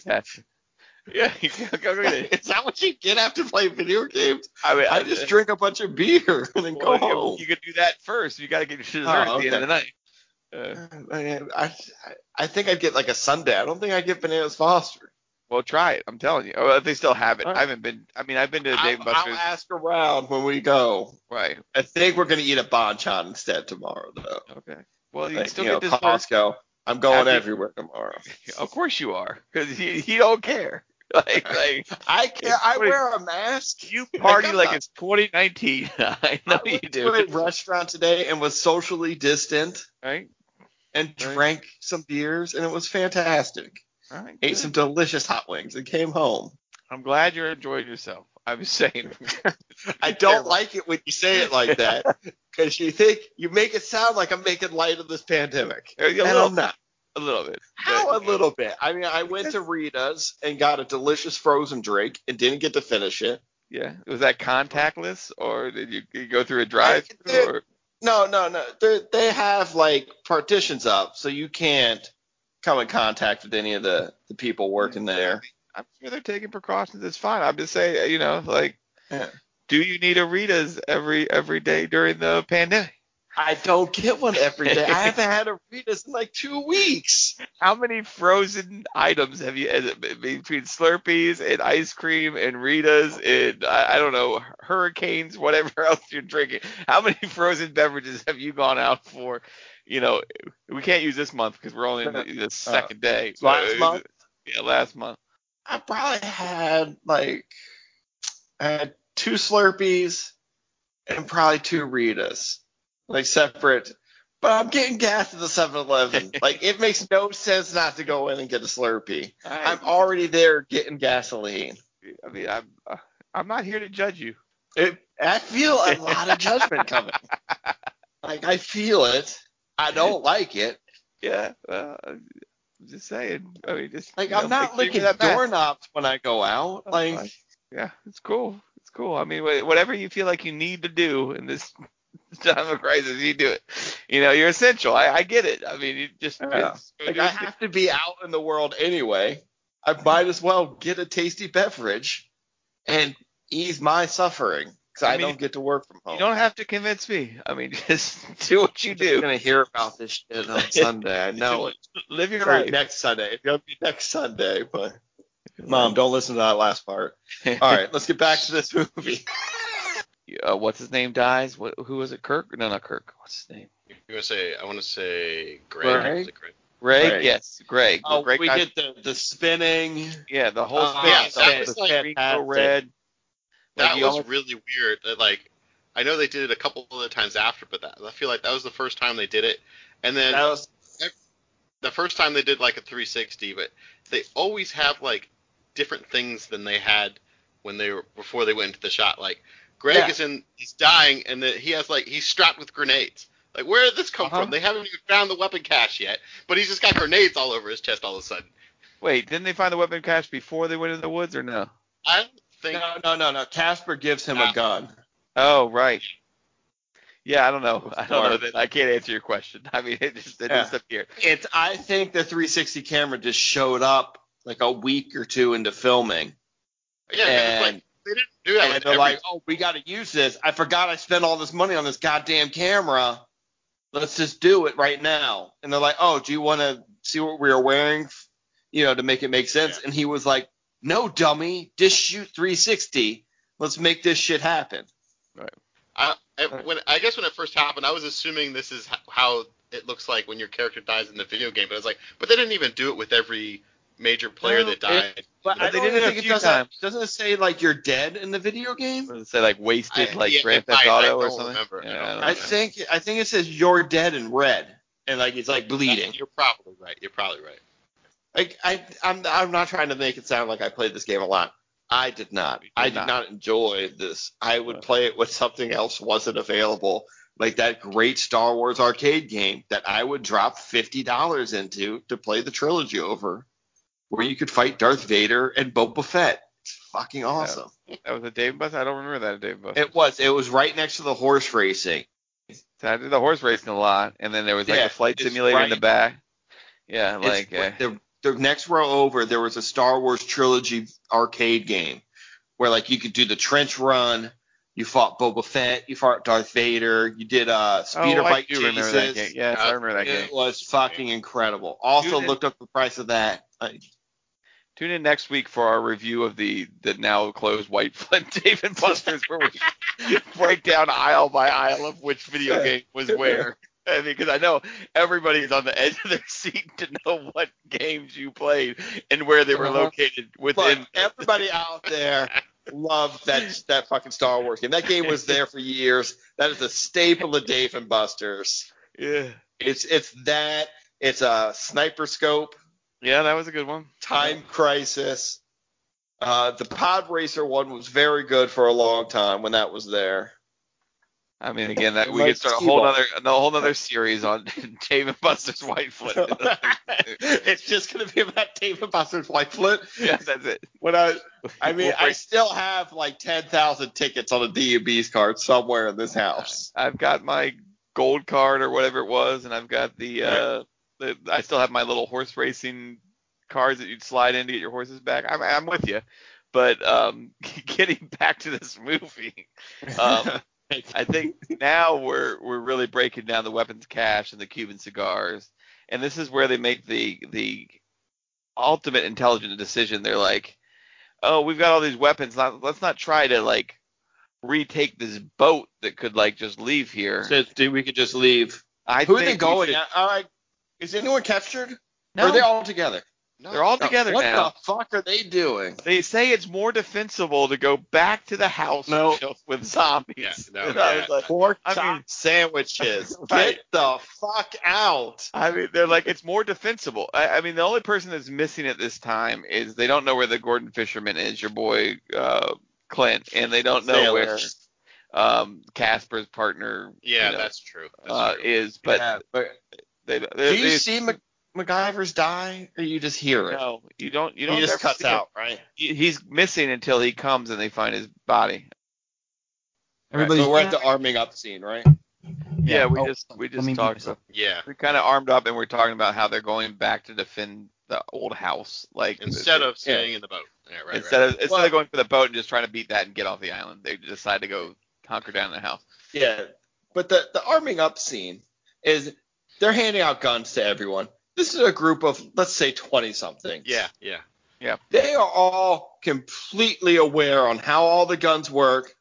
Yeah, go, go get it. Is that what you get after playing video games? I mean, I just drink a bunch of beer and then go well, you- home. You could do that first. You got to get your dessert Oh, at the end of the night. Uh, I, I, I think I'd get like a sundae. I don't think I'd get Bananas Foster. Well, try it. I'm telling you. Oh, if they still have it. All right. I haven't been. I mean, I've been to Dave I'll, and Buster's. I'll ask around when we go. Right. I think we're gonna eat at Bonchon instead tomorrow, though. Okay. Well, you Like, still you know, get dessert. Costco. I'm going Happy- everywhere tomorrow. Of course you are, because you, you don't care. Like, like I can't. I What do you- wear a mask. you party I'm like it's 2019. I know I you went do. to a restaurant today and was socially distant Right. and Right. drank some beers and it was fantastic. All right. Ate some delicious hot wings and came home. I'm glad you're enjoying yourself. I was saying. I don't like it when you say it like that because you think you make it sound like I'm making light of this pandemic. A And little, I'm not. a little bit. How a little bit? I mean, I went to Rita's and got a delicious frozen drink and didn't get to finish it. Yeah. Was that contactless, or did you, you go through a drive-through? did. Or No, no, no. They they have like partitions up, so you can't come in contact with any of the the people working there. I'm sure they're taking precautions. It's fine. I'm just saying, you know, like, Yeah. do you need a Rita's every every day during the pandemic? I don't get one every day. I haven't had a Rita's in like two weeks. How many frozen items have you is it be- between Slurpees and ice cream and Rita's and I, I don't know hurricanes, whatever else you're drinking? How many frozen beverages have you gone out for? You know, we can't use this month because we're only in the, the second day. last Uh, month? Yeah, last month. I probably had like I had two Slurpees and probably two Ritas, like separate. But I'm getting gas at the 7-Eleven. like it makes no sense not to go in and get a Slurpee. I'm already there getting gasoline. I mean, I'm uh, I'm not here to judge you. It, I feel a lot of judgment coming. Like I feel it. I don't like it. Yeah, well, I'm just saying. I mean, just Like I'm not make sure you licking do that math. doorknobs when I go out. Like. Yeah, it's cool. It's cool. I mean, whatever you feel like you need to do in this time of crisis, you do it. You know, you're essential. I, I get it. I mean, you just, Yeah. it's- Like I have to be out in the world anyway. I might as well get a tasty beverage and ease my suffering because I I, mean, don't get to work from home. you don't have to convince me. I mean, just do what you You're do. gonna hear about this shit on Sunday. I know it. Live your Or life. next Sunday. It's gonna be next Sunday, but mom, don't listen to that last part. All right, let's get back to this movie. uh, what's his name dies? What? Who was it? Kirk? No, not Kirk. What's his name? You're gonna say I want to say Greg. Greg? Greg? Greg. Greg. Yes, Greg. The Oh, Greg we dies- get the the spinning. yeah, the whole Oh, thing. yeah, that was, like, fantastic. red. Like, That was almost- really weird. That, like, I know they did it a couple of times after, but that I feel like that was the first time they did it. And then That was the first time they did like a 360, but they always have like different things than they had when they were before they went into the shot. Like Greg Yeah. is in, he's dying, and the, he has like he's strapped with grenades. Like where did this come Uh-huh. from? They haven't even found the weapon cache yet, but he's just got grenades all over his chest all of a sudden. Wait, didn't they find the weapon cache before they went into the woods or no? I don't think. No, no, no, no. Casper gives him Ah. a gun. Oh, right. Yeah, I don't know. I don't know that. I can't answer your question. I mean, it just it Yeah. just appeared. It's. I think the 360 camera just showed up like a week or two into filming, Yeah, and like, they didn't do that. and with they're every- like, "Oh, we got to use this. I forgot I spent all this money on this goddamn camera. Let's just do it right now." And they're like, "Oh, do you want to see what we are wearing, you know, to make it make sense?" Yeah. And he was like, "No, dummy, just shoot 360. Let's make this shit happen." I, I, when I guess when it first happened, I was assuming this is how it looks like when your character dies in the video game. But I was like, but they didn't even do it with every major player Well, that died. But But I they don't it a think it few does times. that. Doesn't it say like you're dead in the video game? Does it say like wasted, I- like yeah, Grand I- Theft I Auto or don't something? remember. I Yeah, I don't I think I think it says you're dead in red, and like it's like bleeding. You're probably right. You're probably right. Like I, I'm, I'm not trying to make it sound like I played this game a lot. I did not. Did I did not. not. enjoy this. I would play it when something else wasn't available, like that great Star Wars arcade game that I would drop fifty dollars into to play the trilogy over, where you could fight Darth Vader and Boba Fett. It's fucking awesome. That was a Dave Buster. I don't remember that Dave Buster. It was. It was right next to the horse racing. So I did the horse racing a lot, and then there was like Yeah, a flight simulator in the back. Yeah, like uh, the the next row over, there was a Star Wars trilogy arcade game where like you could do the trench run. You fought Boba Fett. You fought Darth Vader. You did uh speeder oh, I bike do remember that game. Yes, I remember that game. It was fucking incredible. Also Dude, it- looked up the price of that. Uh, Tune in next week for our review of the the now closed White Flint Dave and Buster's, where we break down aisle by aisle of which video game was where. I mean, because I know everybody is on the edge of their seat to know what games you played and where they were Uh-huh. located Look, within. everybody out there loved that that fucking Star Wars game. That game was there for years. That is a staple of Dave and Buster's. Yeah, It's it's that. It's a sniper scope. yeah, that was a good one. Time Crisis. Uh, the Pod Racer one was very good for a long time when that was there. I mean, again, that we Like could start a whole other a whole other series on Dave and Buster's White Flint. it's just gonna be about Dave and Buster's White Flint. yeah, that's it. When I, I mean, I still have like ten thousand tickets on a D&B's card somewhere in this house. I've got my gold card or whatever it was, and I've got the uh, the I still have my little horse racing cards that you'd slide in to get your horses back. I'm I'm with you, but um, getting back to this movie, um, I think now we're we're really breaking down the weapons cache and the Cuban cigars, and this is where they make the the ultimate intelligent decision. They're like, oh, we've got all these weapons. Not, let's not try to like retake this boat that could like just leave here. So, we could just leave. I Who are they going? should- at? All right. Is anyone captured? No, Or are they all together? No, they're all together what now. the fuck are they doing? They say it's more defensible to go back to the house No. with zombies. Yeah, no, And I was like- Pork I chop mean- sandwiches. Right. Get the fuck out. I mean, they're like it's more defensible. I, I mean, the only person that's missing at this time is they don't know where the Gorton Fisherman is, your boy uh, Clint, and they don't know Sailor. where um, Casper's partner Yeah, you know, that's true. That's uh, true. is. But Yeah, but they, they, do you they- see Mac- MacGyver's die, or you just hear it? no, you don't. You don't. just ever cuts see it. out, right? He's missing until he comes and they find his body. Everybody, so we're at the arming up scene, right? Yeah, we oh, just we just talked. myself. yeah. we kind of armed up and we're talking about how they're going back to defend the old house, like Instead of staying in the boat. Yeah, right. instead right. of instead Well- of going for the boat and just trying to beat that and get off the island, they decide to go hunker down in the house. Yeah, but the the arming up scene is they're handing out guns to everyone. This is a group of let's say twenty something. Yeah, yeah. Yeah. They are all completely aware on how all the guns work.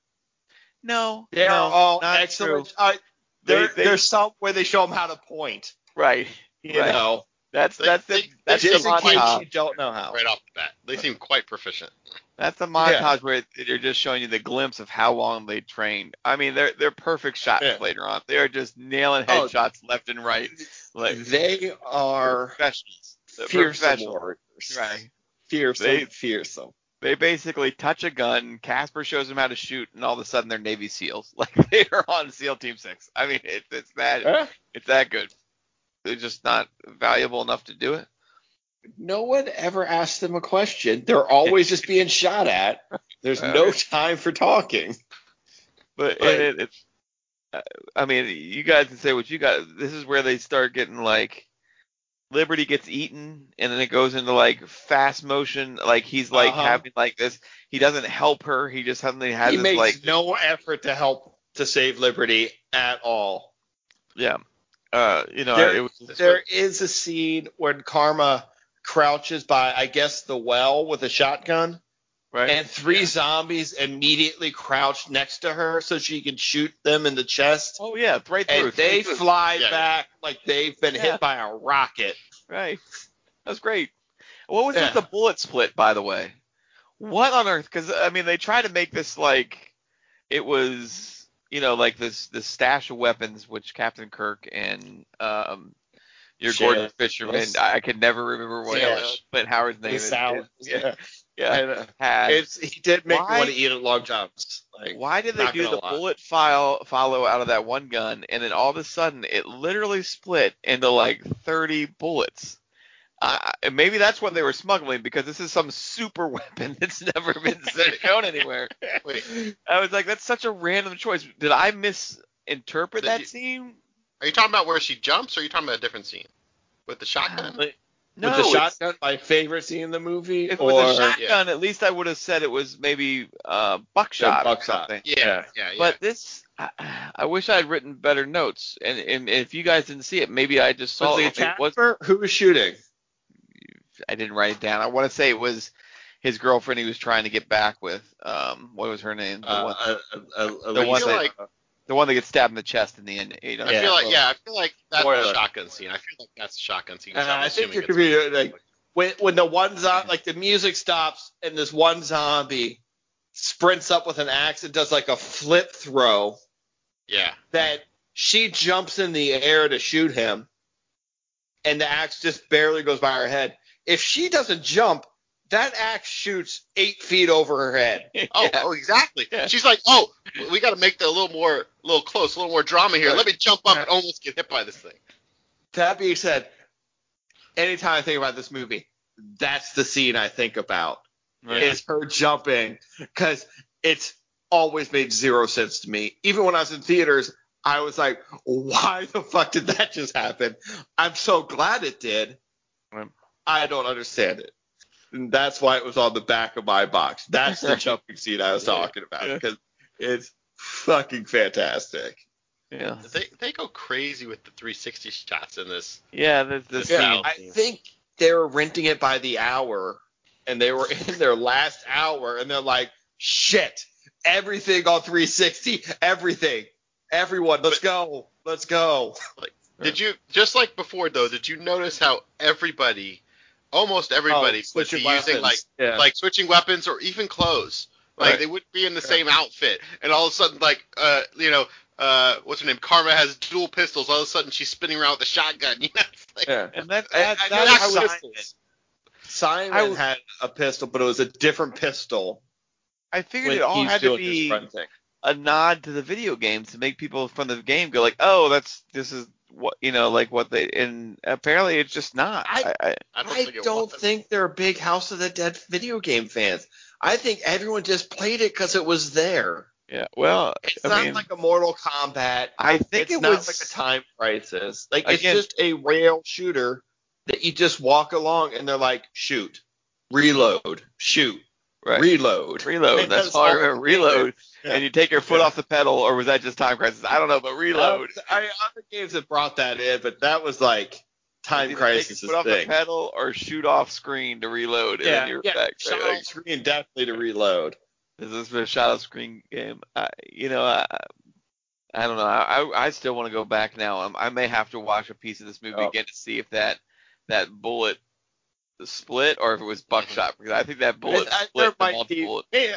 No, They no, are all not excellent. true. I, there, They- they- there's some where they show them how to point. Right, You Right. know, that's They- that's the that's the just in montage. you don't know how. Right off the bat, they seem quite proficient. That's the montage where they're just showing you the glimpse of how long they trained. I mean, they're they're perfect shots Yeah. later on. They are just nailing Oh. headshots left and right. Like They are professionals. They're fearsome professionals. warriors. Right. Fearsome, They- fearsome. They basically touch a gun. Casper shows them how to shoot, and all of a sudden they're Navy SEAls. Like they are on SEAL Team Six. I mean, it, it's that Huh? it's that good. They're just not valuable enough to do it. No one ever asked them a question. They're always just being shot at. There's no time for talking. But Right. and it, it's, uh, I mean, you guys can say what you got. This is where they start getting like, Liberty gets eaten, and then it goes into like fast motion. Like he's like Uh-huh. having like this. He doesn't help her. He just suddenly has he this makes like, no effort to help to save Liberty at all. yeah. Uh, you know, There- it was There is a scene when Karma crouches by, I guess, the well with a shotgun, right. and three zombies immediately crouch next to her so she can shoot them in the chest. oh yeah, right through. And they Right through. fly Yeah. back like they've been Yeah. hit by a rocket. Right. That was great. What was Yeah. with the bullet split, by the way? What on earth? Because I mean, they try to make this like it was, you know, like this this stash of weapons, which Captain Kirk and um your Shit. Gorton Fisherman, Yes. I, could never remember what Yeah. Clint Howard's name is. Salad. Yeah, Yeah. yeah. And, Had. It's, he did make Why- me want to eat at long jumps. Like, Why did they do the lie. bullet file follow out of that one gun, and then all of a sudden it literally split into like 30 bullets? Uh, maybe that's what they were smuggling because this is some super weapon that's never been sent shown anywhere. Wait, I was like, that's such a random choice. Did I misinterpret Did that you- scene? are you talking about where she jumps, or are you talking about a different scene with the shotgun? Like, No, with the it's- shotgun, my favorite scene in the movie, If it or was a shotgun, at least I would have said it was maybe uh, buckshot, or buckshot. something. yeah, yeah, yeah. But this, I, I wish I had written better notes. And, and if you guys didn't see it, maybe I just saw was it. it It was- Who was shooting? I didn't write it down. I want to say it was his girlfriend he was trying to get back with. Um, what was her name? The, Uh, one, uh, uh, uh, the one that, like- the one that gets stabbed in the chest in the end. You know? I Yeah, feel like well- yeah, I feel like that's Spoiler. the shotgun scene. I feel like that's the shotgun scene. Uh, I'm think assuming you're it's- confused. Like when when the one zombie, like the music stops and this one zombie sprints up with an axe and does like a flip throw. Yeah, That she jumps in the air to shoot him, and the axe just barely goes by her head. If she doesn't jump, that axe shoots eight feet over her head. Oh, Yeah. oh, exactly. Yeah. She's like, oh, we got to make that a little more, a little close, a little more drama here. Let me jump up and almost get hit by this thing. That being said, anytime I think about this movie, that's the scene I think about. Right. is her jumping because it's always made zero sense to me. Even when I was in theaters, I was like, why the fuck did that just happen? I'm so glad it did. Right. I don't understand it. And that's why it was on the back of my box. That's the jumping scene I was talking about Yeah. because it's fucking fantastic. Yeah. They they go crazy with the 360 shots in this. Yeah. The, the Yeah. I think they were renting it by the hour, and they were in their last hour, and they're like, "Shit, everything on 360, everything, everyone, let's go, let's go." Did you just like before though? Did you notice how everybody, almost everybody, Oh, was switching using like yeah. like switching weapons or even clothes? Like Right. they wouldn't be in the same outfit, and all of a sudden, like uh, you know, uh, what's her name? Karma has dual pistols. All of a sudden, she's spinning around with a shotgun. You know, like, yeah. And that, I- that, I that's know how Simon- Simon I was- had a pistol, but it was a different pistol. I figured it all had to be a nod to the video games to make people from the game go like, oh, that's this is what you know, like what they. And apparently, it's just not. I- I, I, I don't I think don't think they're a big House of the Dead video game fans. I think everyone just played it because it was there. yeah. Well, It's I not mean, like a Mortal Kombat. I think it's it not was like a time crisis. Like it's Again- just a rail shooter that you just walk along and they're like, shoot, reload, shoot, right. reload. Reload. And That's all I remember. Reload. Yeah. And you take your foot Yeah. off the pedal, or was that just Time Crisis? I don't know, but reload. I, other games have brought that in, but that was like Time Either Crisis' take your foot off thing. the pedal or shoot off screen to reload, and yeah, then you're yeah. back. Shot Right? on screen definitely to reload. This has been a shot off screen game. I, you know, I, I don't know. I, I still want to go back now. Um, I may have to watch a piece of this movie Oh. again to see if that that bullet split or if it was buckshot because I think that bullet I- split there the might multi be- bullet. Hey,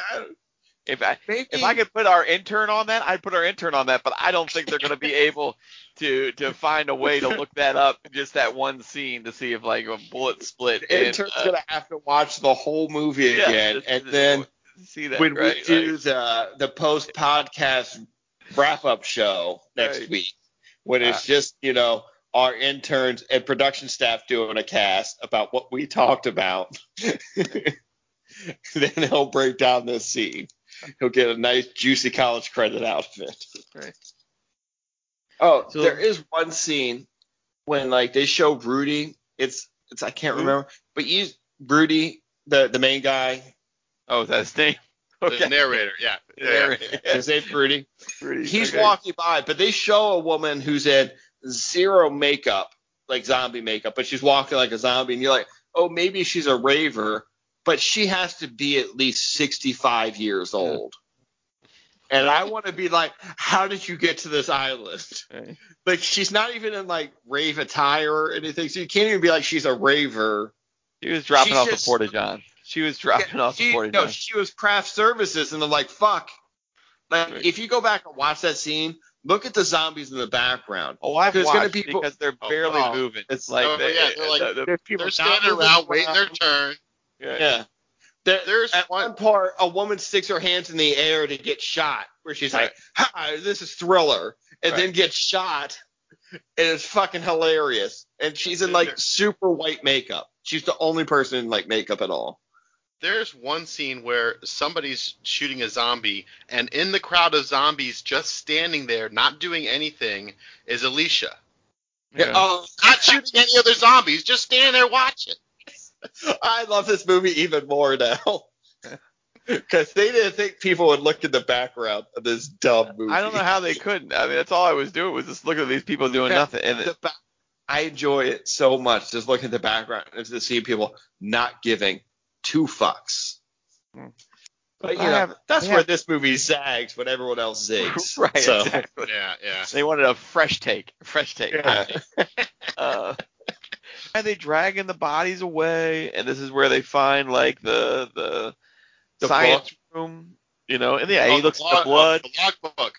If I Maybe if I could put our intern on that, I'd put our intern on that. But I don't think they're going to be able to to find a way to look that up just that one scene to see if like a bullet split. the and, intern's uh, gonna have to watch the whole movie yeah, again, just- and just then see that when right, we do right. the the post podcast wrap up show next Right. week, when it's just you know our interns and production staff doing a cast about what we talked about, then he'll break down this scene. He'll get a nice juicy college credit out of it. Right. Oh, So- there is one scene when like they show Rudy. It's it's I can't hmm? remember, but you Rudy, the the main guy, Oh, that's his name? The narrator, yeah. yeah, yeah. his name's Rudy. Rudy, He's okay. walking by, but they show a woman who's in zero makeup, like zombie makeup, but she's walking like a zombie, and you're like, oh, maybe she's a raver, but she has to be at least 65 years old. And I want to be like, how did you get to this island? Right. Like, she's not even in like rave attire or anything, so you can't even be like she's a raver. She was dropping She's off just- the porta john. She was dropping off she, the porta no, she was craft services, and they're like, fuck. Like, Right. if you go back and watch that scene, look at the zombies in the background. Oh, I've There's watched be because they're barely oh, moving. it's- like, oh, they, yeah, they're like- the- the- There's people They're standing around waiting their turn. yeah. Yeah. There, There's at one- one part, a woman sticks her hands in the air to get shot, where she's like, "Ha, this is thriller," and Right. then gets shot, and it's fucking hilarious. And she's in like super white makeup. She's the only person in like makeup at all. There's one scene where somebody's shooting a zombie, and in the crowd of zombies, just standing there, not doing anything, is Alicia. Yeah. Oh, Not shooting any other zombies, just standing there watching. I love this movie even more now. Because they didn't think people would look in the background of this dumb movie. I don't know how they couldn't. I mean, that's all I was doing was just looking at these people doing Yeah, nothing. And the ba- I enjoy it so much just looking at the background and to see people not giving two fucks. Hmm. But you I know, have- that's where have- this movie zags when everyone else zigs. right, So, exactly. Yeah, yeah. They wanted a fresh take, fresh take. Yeah. uh, and they dragging the bodies away, and this is where they find like the the, The science room, you know. And yeah, he Oh, looks at the blood. The logbook.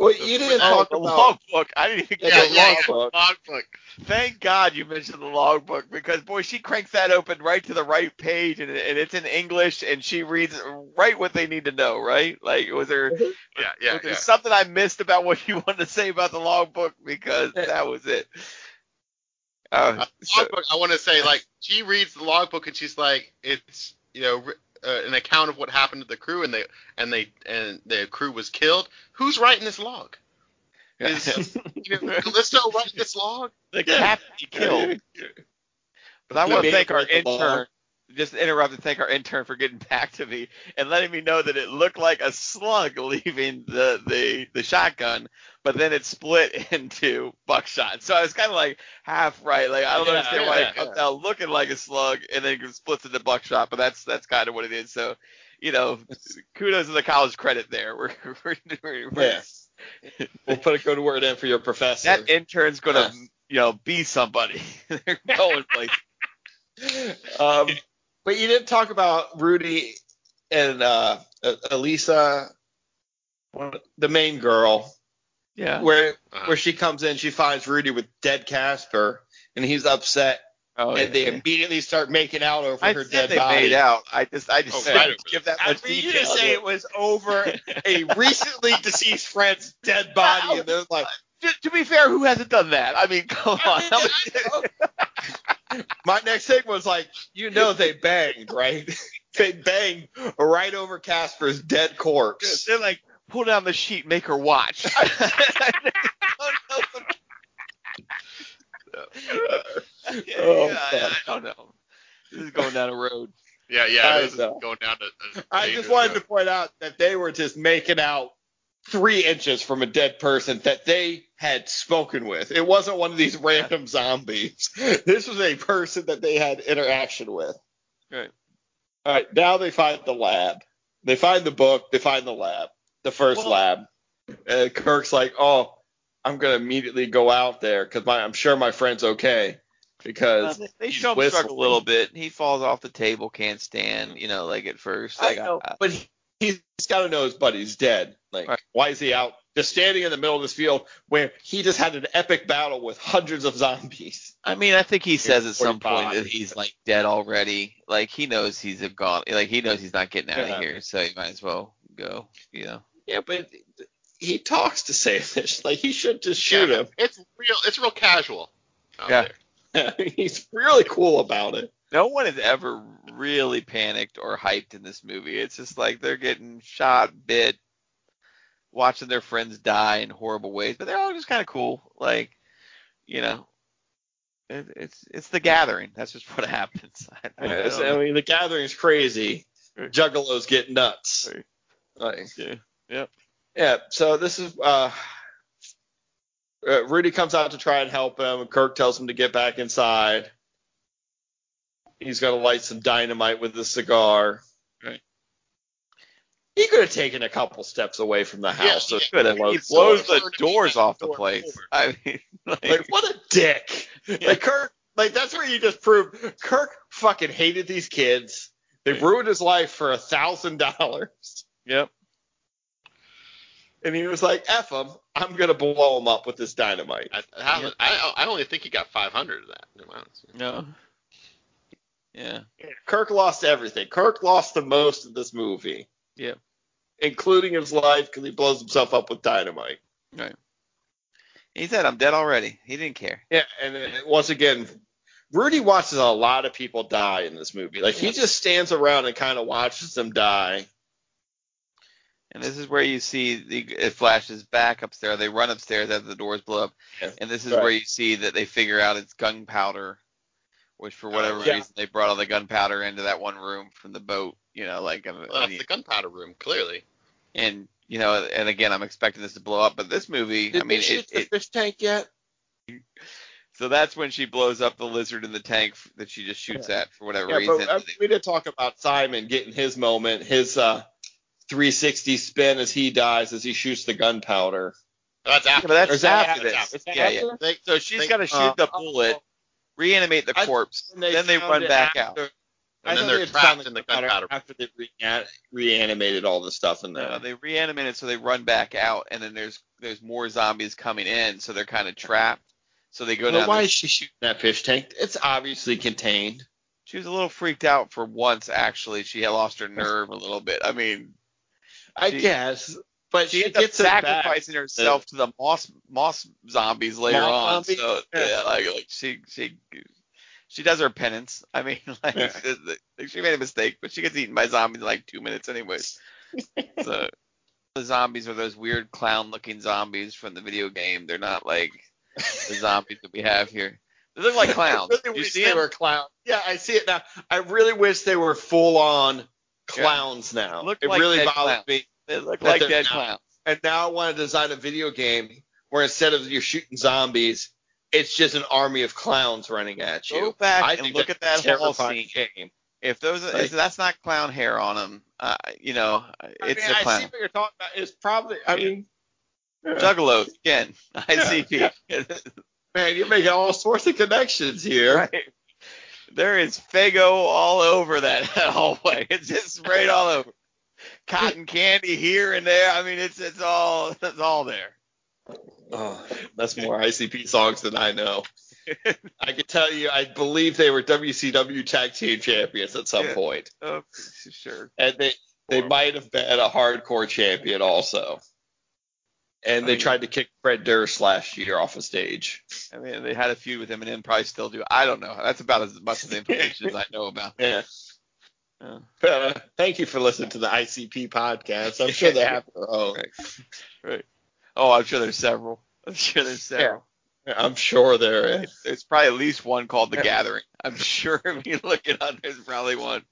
Well, you didn't Oh, talk the about logbook. I didn't even get Yeah, the yeah, logbook. yeah. Logbook. Thank God you mentioned the logbook because boy, she cranks that open right to the right page, and, and it's in English, and she reads right what they need to know, right? Like, was there Yeah, yeah, was there something I missed about what you wanted to say about the logbook? Because that was it. Uh, Uh, so- logbook, I want to say, like, she reads the logbook and she's like, it's, you know, uh, an account of what happened to the crew and they and they and the crew was killed. Who's writing this log? Is you know, Callisto writing this log? the captain he killed. But I want to thank our with the intern. Just interrupt and thank our intern for getting back to me and letting me know that it looked like a slug leaving the the, the shotgun, but then it split into buckshot. So I was kind of like half right. Like I don't Yeah, understand why yeah, it comes yeah. out looking like a slug and then it splits into buckshot, but that's that's kind of what it is. So you know, kudos to the college credit there. We're we're, we're, we're. We'll put a good word in for your professor. that intern's gonna you know be somebody. They're going places. um, but you didn't talk about Rudy and uh, uh, Elisa, the main girl, Yeah. where Uh-huh. where she comes in, she finds Rudy with dead Casper, and he's upset, Oh, and they yeah. immediately start making out over I her said dead they body. made out. I just, I just Oh, didn't right. give that I much mean, you detail. didn't say it was over a recently deceased friend's dead body, and they're like, to, to be fair, who hasn't done that? I mean, come on. I How mean, I know. My next thing was like, you know, they banged, right? they banged right over Casper's dead corpse. They're like, pull down the sheet, make her watch. Oh, Yeah, I, I don't know. This is going down a road. Yeah, yeah. I This is going down to. I just wanted to point out that they were just making out three inches from a dead person that they had spoken with. It wasn't one of these random zombies. This was a person that they had interaction with. Right. All right, now they find the lab. They find the book. They find the lab, the first Well- lab. And Kirk's like, "Oh, I'm gonna immediately go out there because I'm sure my friend's okay because Well, they he's show him struggle a little bit. He falls off the table, can't stand, you know, like at first. I Like, know, uh, but he, he's got to know his buddy's dead. Like, Right. why is he out just standing in the middle of this field where he just had an epic battle with hundreds of zombies? I mean, I think he says at some point that he's like dead already. Like he knows he's a gone. Like he knows he's not getting out Yeah. of here, so he might as well go. You know. Yeah, but he talks to Salish. Like, he should just shoot Yeah, him. It's real. It's real casual. Yeah. he's really cool about it. No one has ever really panicked or hyped in this movie. It's just like they're getting shot, bit, watching their friends die in horrible ways, but they're all just kind of cool. Like, you know, it, it's it's the gathering. That's just what happens. I, I Yeah, don't it's- know. I mean, the gathering's crazy. Juggalos get nuts. Right. Like, Yeah. Yep. yeah. So this is uh, uh, Rudy comes out to try and help him, and Kirk tells him to get back inside. He's gonna light some dynamite with a cigar. Right. He could have taken a couple steps away from the house. so yeah, Good. I mean, blows he the blows door. the doors off the Door place. over. I mean, like, Like what a dick. Like Kirk, like that's where you just proved Kirk fucking hated these kids. They Right. ruined his life for a thousand dollars. yep. And he was like, F them, I'm gonna blow them up with this dynamite. I, I, I, I only think he got 500 of that. No. Yeah. Kirk lost everything. Kirk lost the most of this movie. Yeah. Including his life because he blows himself up with dynamite. Right. He said, "I'm dead already." He didn't care. Yeah, and then, once again, Rudy watches a lot of people die in this movie. Like he just stands around and kind of watches them die. And this is where you see the it flashes back upstairs. They run upstairs as the doors blow up, Yeah. and this is Right. where you see that they figure out it's gunpowder, which for whatever yeah. reason they brought all the gunpowder into that one room from the boat. You know, like uh, Well, that's the gunpowder room, clearly. and you know, and again, I'm expecting this to blow up, but this movie, Did I mean, they shoot it, the it, fish tank yet? so that's when she blows up the lizard in the tank that she just shoots at for whatever Yeah, reason. but uh, we did talk about Simon getting his moment, his uh, 360 spin as he dies as he shoots the gunpowder. That's Yeah, after. but that's Or after after? this. Is that Yeah, yeah. They, So she's they- got to shoot uh, the bullet, reanimate the corpse, when then they run back after- out. I And then they're they trapped found in the gunpowder gunpowder. after they rea- reanimated all the stuff in there. No, they reanimate it so they run back out, and then there's there's more zombies coming in, so they're kind of trapped. So they go But down. why this- is she shooting that fish tank? It's obviously contained. She was a little freaked out for once. Actually, she had lost her nerve a little bit. I mean, I She- guess, but she she ends up gets it back. sacrificing herself to the moss moss zombies later Moss on. zombies? So Yeah. yeah, like, like she she she does her penance. I mean, like, Yeah. like, she made a mistake, but she gets eaten by zombies in like two minutes anyways. so the zombies are those weird clown-looking zombies from the video game. They're not like the zombies that we have here. They look like clowns. I really you wish see they them? were clowns. Yeah, I see it now. I really wish they were full on clowns now. Look it like really bothers clowns. me. They look that like dead not. clowns. And now I want to design a video game where instead of you're shooting zombies, it's just an army of clowns running at you. Go back I and look at that whole scene. game. If those, Like- if that's not clown hair on them, uh, you know, it's I mean, a I clown. see what you're talking about. It's probably. I Yeah. mean, Juggalos again. ICP. man, you're making all sorts of connections here. right. There is Faygo all over that hallway. It's just sprayed all over. Cotton candy here and there. I mean, it's it's all it's all there. Oh, that's more ICP songs than I know. I can tell you, I believe they were WCW Tag Team Champions at some Yeah. point, Oh, sure. and they they might have been a hardcore champion also. And they I mean- tried to kick Fred Durst last year off a stage. I mean, they had a feud with Eminem, probably still do. I don't know. That's about as much of the information as I know about. Yeah. Yeah. Uh, thank you for listening to the ICP podcast. I'm sure they have their own. Right. Right. Oh, I'm sure there's several. I'm sure there's several. I'm sure there is. There's probably at least one called The Gathering. I'm sure if you look it up, there's probably one.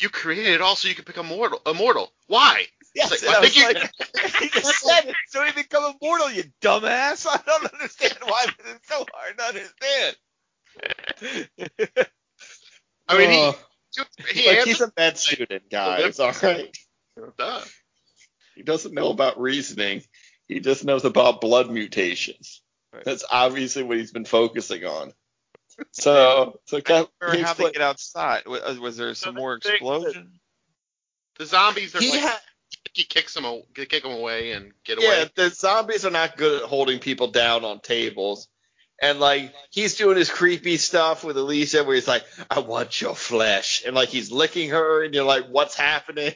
You created it all so you could become immortal. Immortal. Why? Yes, like, I I think like, you just said it, so he become immortal, you dumbass. I don't understand why this is so hard to understand. I mean, Oh, he, he like he's a med student, guys. All right. Duh. He doesn't know about reasoning. He just knows about blood mutations. Right. That's obviously what he's been focusing on. So, so kind of, Remember he how they expla- get outside? Was, uh, was there some So more the explosion? The zombies are he like had he kicks him, a- kick him away and get Yeah, away. Yeah, the zombies are not good at holding people down on tables. And like he's doing his creepy stuff with Alicia where he's like, I want your flesh. And like he's licking her and you're like, what's happening?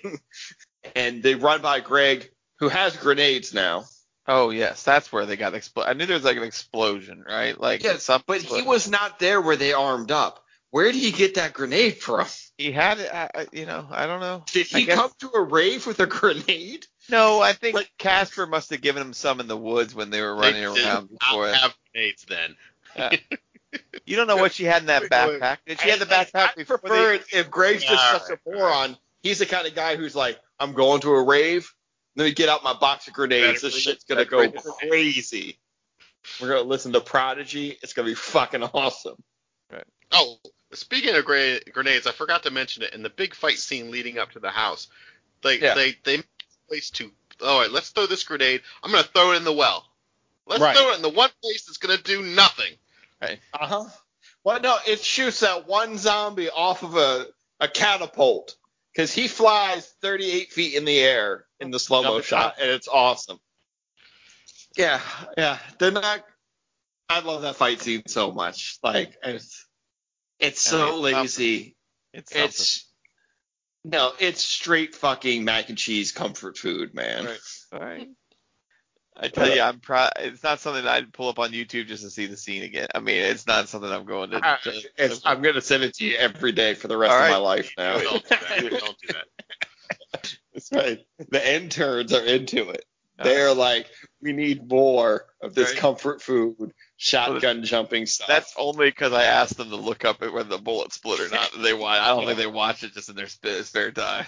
and they run by Greg, who has grenades now. Oh yes, that's where they got exploded. I knew there was like an explosion, right? Like Yeah, some, But he was not there where they armed up. Where did he get that grenade from? he had it. I, I- you know, I don't know. Did he guess- come to a rave with a grenade? No, I think Like- Casper must have given him some in the woods when they were running did around not before. have grenades then. You don't know what she had in that Wait, wait. backpack. Did she have the backpack I before prefer they- it if Greg's just Yeah, such a right, moron. He's the kind of guy who's like, I'm going to a rave. Let me get out my box of grenades. This shit's gonna go crazy. We're gonna listen to Prodigy. It's gonna be fucking awesome. Oh, speaking of gra- grenades, I forgot to mention it in the big fight scene leading up to the house. They Yeah. they they made a place to. All right, let's throw this grenade. I'm gonna throw it in the well. Let's Right. throw it in the one place that's gonna do nothing. Uh huh. Well, no, it shoots that one zombie off of a, a catapult because he flies 38 feet in the air in the slow mo shot, and it's awesome. Yeah, yeah. They're not. I love that fight scene so much. Like, it's it's I mean, so it's lazy. It's, something. It's no, it's straight fucking mac and cheese comfort food, man. Right. All right. I tell you, I'm proud. It's not something I'd pull up on YouTube just to see the scene again. I mean, it's not something I'm going to. I, to- it's, I'm gonna send it to you every day for the rest All of my life now. Don't do that. Don't do that. That's right. The interns are into it. Uh, They're like, we need more of this Right. comfort food, shotgun jumping stuff. That's only because I asked them to look up it whether the bullet split or not. They watch. I don't think they watch it just in their spare time.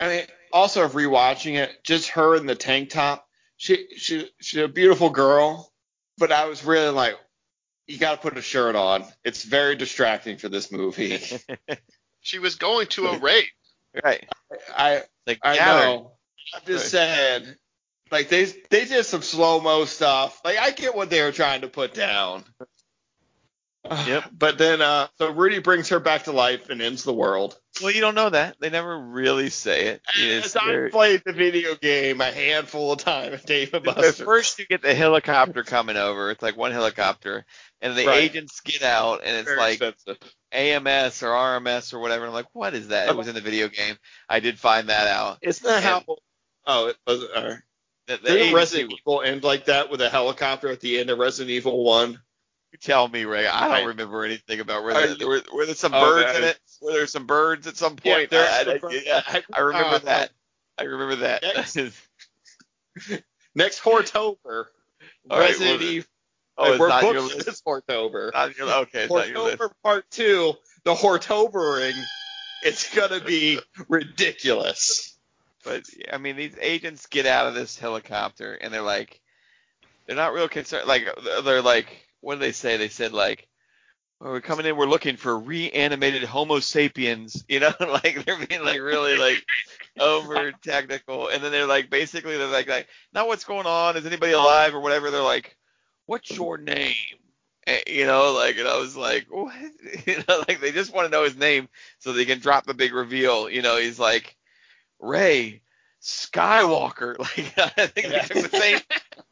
I mean, also of rewatching it, just her in the tank top. She she she's a beautiful girl, but I was really like, you got to put a shirt on. It's very distracting for this movie. She was going to a rave. right. I Like I know. I'm just saying, like they they did some slow mo stuff. Like I get what they were trying to put down. Yep. But then, uh, so Rudy brings her back to life and ends the world. Well, you don't know that. They never really say it. As I played the video game a handful of times, Dave and Buster's. first you get the helicopter coming over. It's like one helicopter, and the Right. agents get out, and it's Very like expensive. AMS or RMS or whatever. I'm like, what is that? It was in the video game. I did find that out. Isn't that how? Oh, it was. Uh, The, the didn't Resident Evil end like that with a helicopter at the end of Resident Evil One? You tell me, Ray. I don't Right. remember anything about were Are there, were, were there some Oh, birds in it? Were there some birds at some Yeah, point? there's I, I- yeah, I remember Uh, that. I remember that. Next- Next Hortober, All right, Resident well, Evil. oh, it's we're not booked your list. this Hortober. Not your, okay, it's not your list. Part Two, the Hortobering. It's gonna be ridiculous. But I mean, these agents get out of this helicopter and they're like, they're not real concerned. Like they're like, what did they say? They said like, well, we're coming in, we're looking for reanimated Homo sapiens. You know, like they're being like really like over technical. And then they're like, basically they're like, like, not what's going on? Is anybody alive or whatever? They're like, what's your name? Eh, You know, like, and I was like, what? You know, like they just want to know his name so they can drop the big reveal. You know, he's like, Rey Skywalker. Like I think they took the same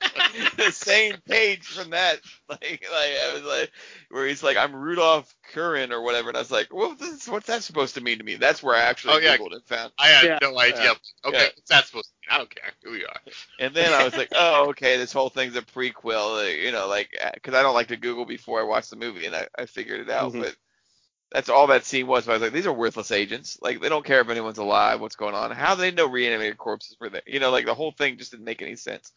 the same page from that. Like like I was like where he's like I'm Rudolph Curran or whatever, and I was like, well, this, what's that supposed to mean to me? That's where I actually Oh, yeah. googled and found. I had Yeah. no idea. Okay, Yeah. what's that supposed to mean? I don't care. Here we are. And then I was like, oh, okay, this whole thing's a prequel, uh, you know, like because I don't like to Google before I watch the movie, and I, I figured it out. Mhm. But that's all that scene was. But I was like, these are worthless agents. Like they don't care if anyone's alive, what's going on. How do they know reanimated corpses were there? You know, like the whole thing just didn't make any sense.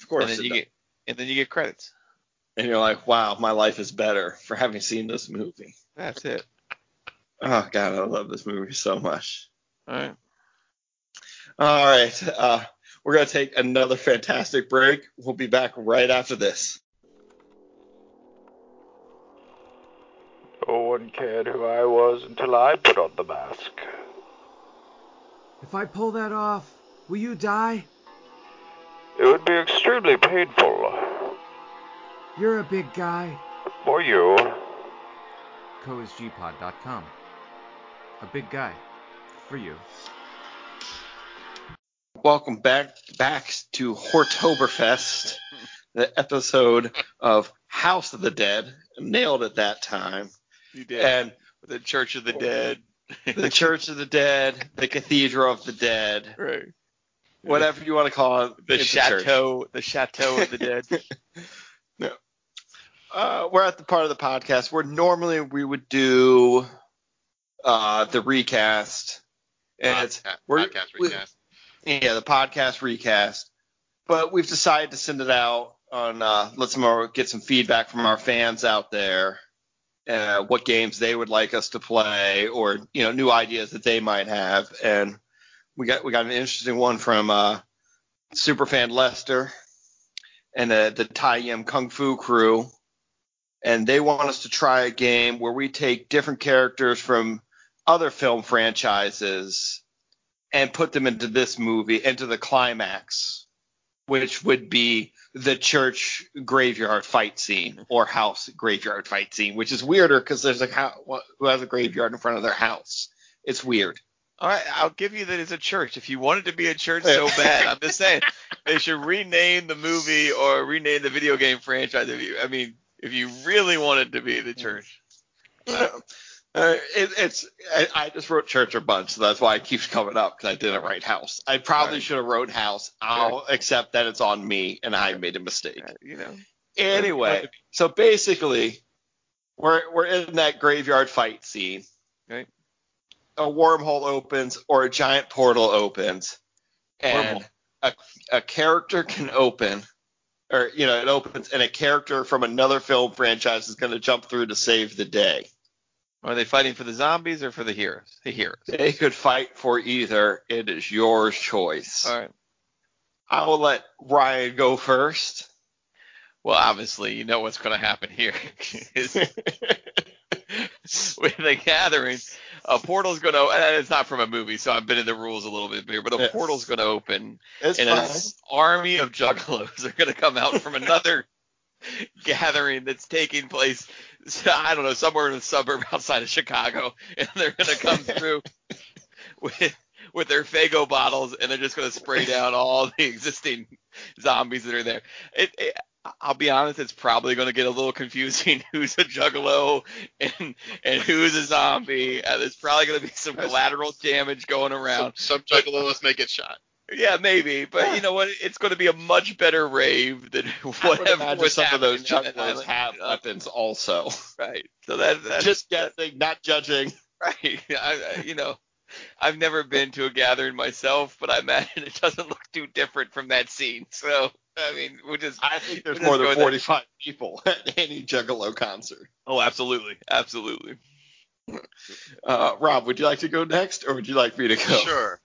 Of course, and then it you does. get and then you get credits. and you're like, wow, my life is better for having seen this movie. That's it. Oh god, I love this movie so much. All right. All right, uh, we're gonna take another fantastic break. We'll be back right after this. No one cared who I was until I put on the mask. If I pull that off, will you die? It would be extremely painful You're a big guy. for you. coisgpod.com. A big guy. For you. welcome back back to Hortoberfest, the episode of House of the Dead. Nailed it that time. You did. And the Church of the Dead. the Church of the Dead, the Cathedral of the Dead, right. whatever you want to call it. The. Chateau. The Chateau of the Dead. Uh, we're at the part of the podcast where normally we would do uh, the recast. And it's we're- podcast we- yeah, the podcast recast. But we've decided to send it out on uh, let some more get some feedback from our fans out there. Uh, what games they would like us to play, or you know, new ideas that they might have. And we got we got an interesting one from uh, superfan Lester and the Tai Yam Kung Fu crew. And they want us to try a game where we take different characters from other film franchises and put them into this movie, into the climax, which would be the church graveyard fight scene or house graveyard fight scene, which is weirder because there's a house who has a graveyard in front of their house. It's weird. All right, I'll give you that it's a church. If you want it to be a church so bad, I'm just saying they should rename the movie or rename the video game franchise. If you, I mean, if you really want it to be the church. Uh, it, it's I, I just wrote church a bunch, so that's why it keeps coming up because I didn't write house. I probably Right. should have wrote house. I'll accept that it's on me and I made a mistake. Uh, You know, Anyway, so basically, we're we're in that graveyard fight scene. Right. A wormhole opens or a giant portal opens, and Wormhole. a a character can open, or you know, it opens, and a character from another film franchise is going to jump through to save the day. Are they fighting for the zombies or for the heroes? The heroes. They could fight for either. It is your choice. All right. I will let Ryan go first. Well, obviously, you know what's going to happen here. with the gathering, a portal's going to. And it's not from a movie, so I've been in the rules a little bit here, but a Yeah. portal's going to open, It's and fine. an army of juggalos are going to come out from another gathering that's taking place. I don't know, somewhere in a suburb outside of Chicago, and they're going to come through with with their Faygo bottles, and they're just going to spray down all the existing zombies that are there. It, it I'll be honest, it's probably going to get a little confusing who's a juggalo and and who's a zombie. Uh, there's probably going to be some collateral damage going around. Some, some juggalos may get shot. Yeah, maybe, but you know what? It's going to be a much better rave than I would whatever imagine was some of those happening on juggalos have weapons also. Right. So that that's Just guessing, not judging. right. I, I, you know, I've never been to a gathering myself, but I imagine it doesn't look too different from that scene. So I mean, we'll just I think there's more than go there. 45 people at any Juggalo concert. oh, absolutely, absolutely. Uh, Rob, would you like to go next, or would you like me to go? Sure.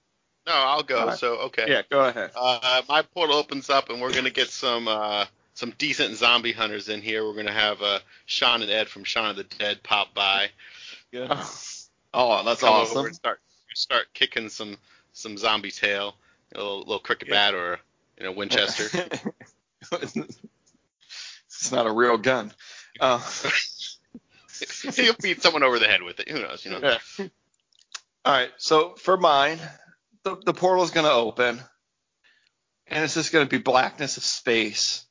No, I'll go. All right. So okay. Yeah, go ahead. Uh, my portal opens up, and we're gonna get some uh, some decent zombie hunters in here. We're gonna have uh, Shaun and Ed from Shaun of the Dead pop by. Oh, oh, that's Come over awesome. and start start kicking some some zombie tail, a little, little cricket bat or you know Winchester. it's not a real gun. Uh, He'll beat someone over the head with it. Who knows? You know. Yeah. All right, so for mine, the, the portal's going to open, and it's just going to be blackness of space,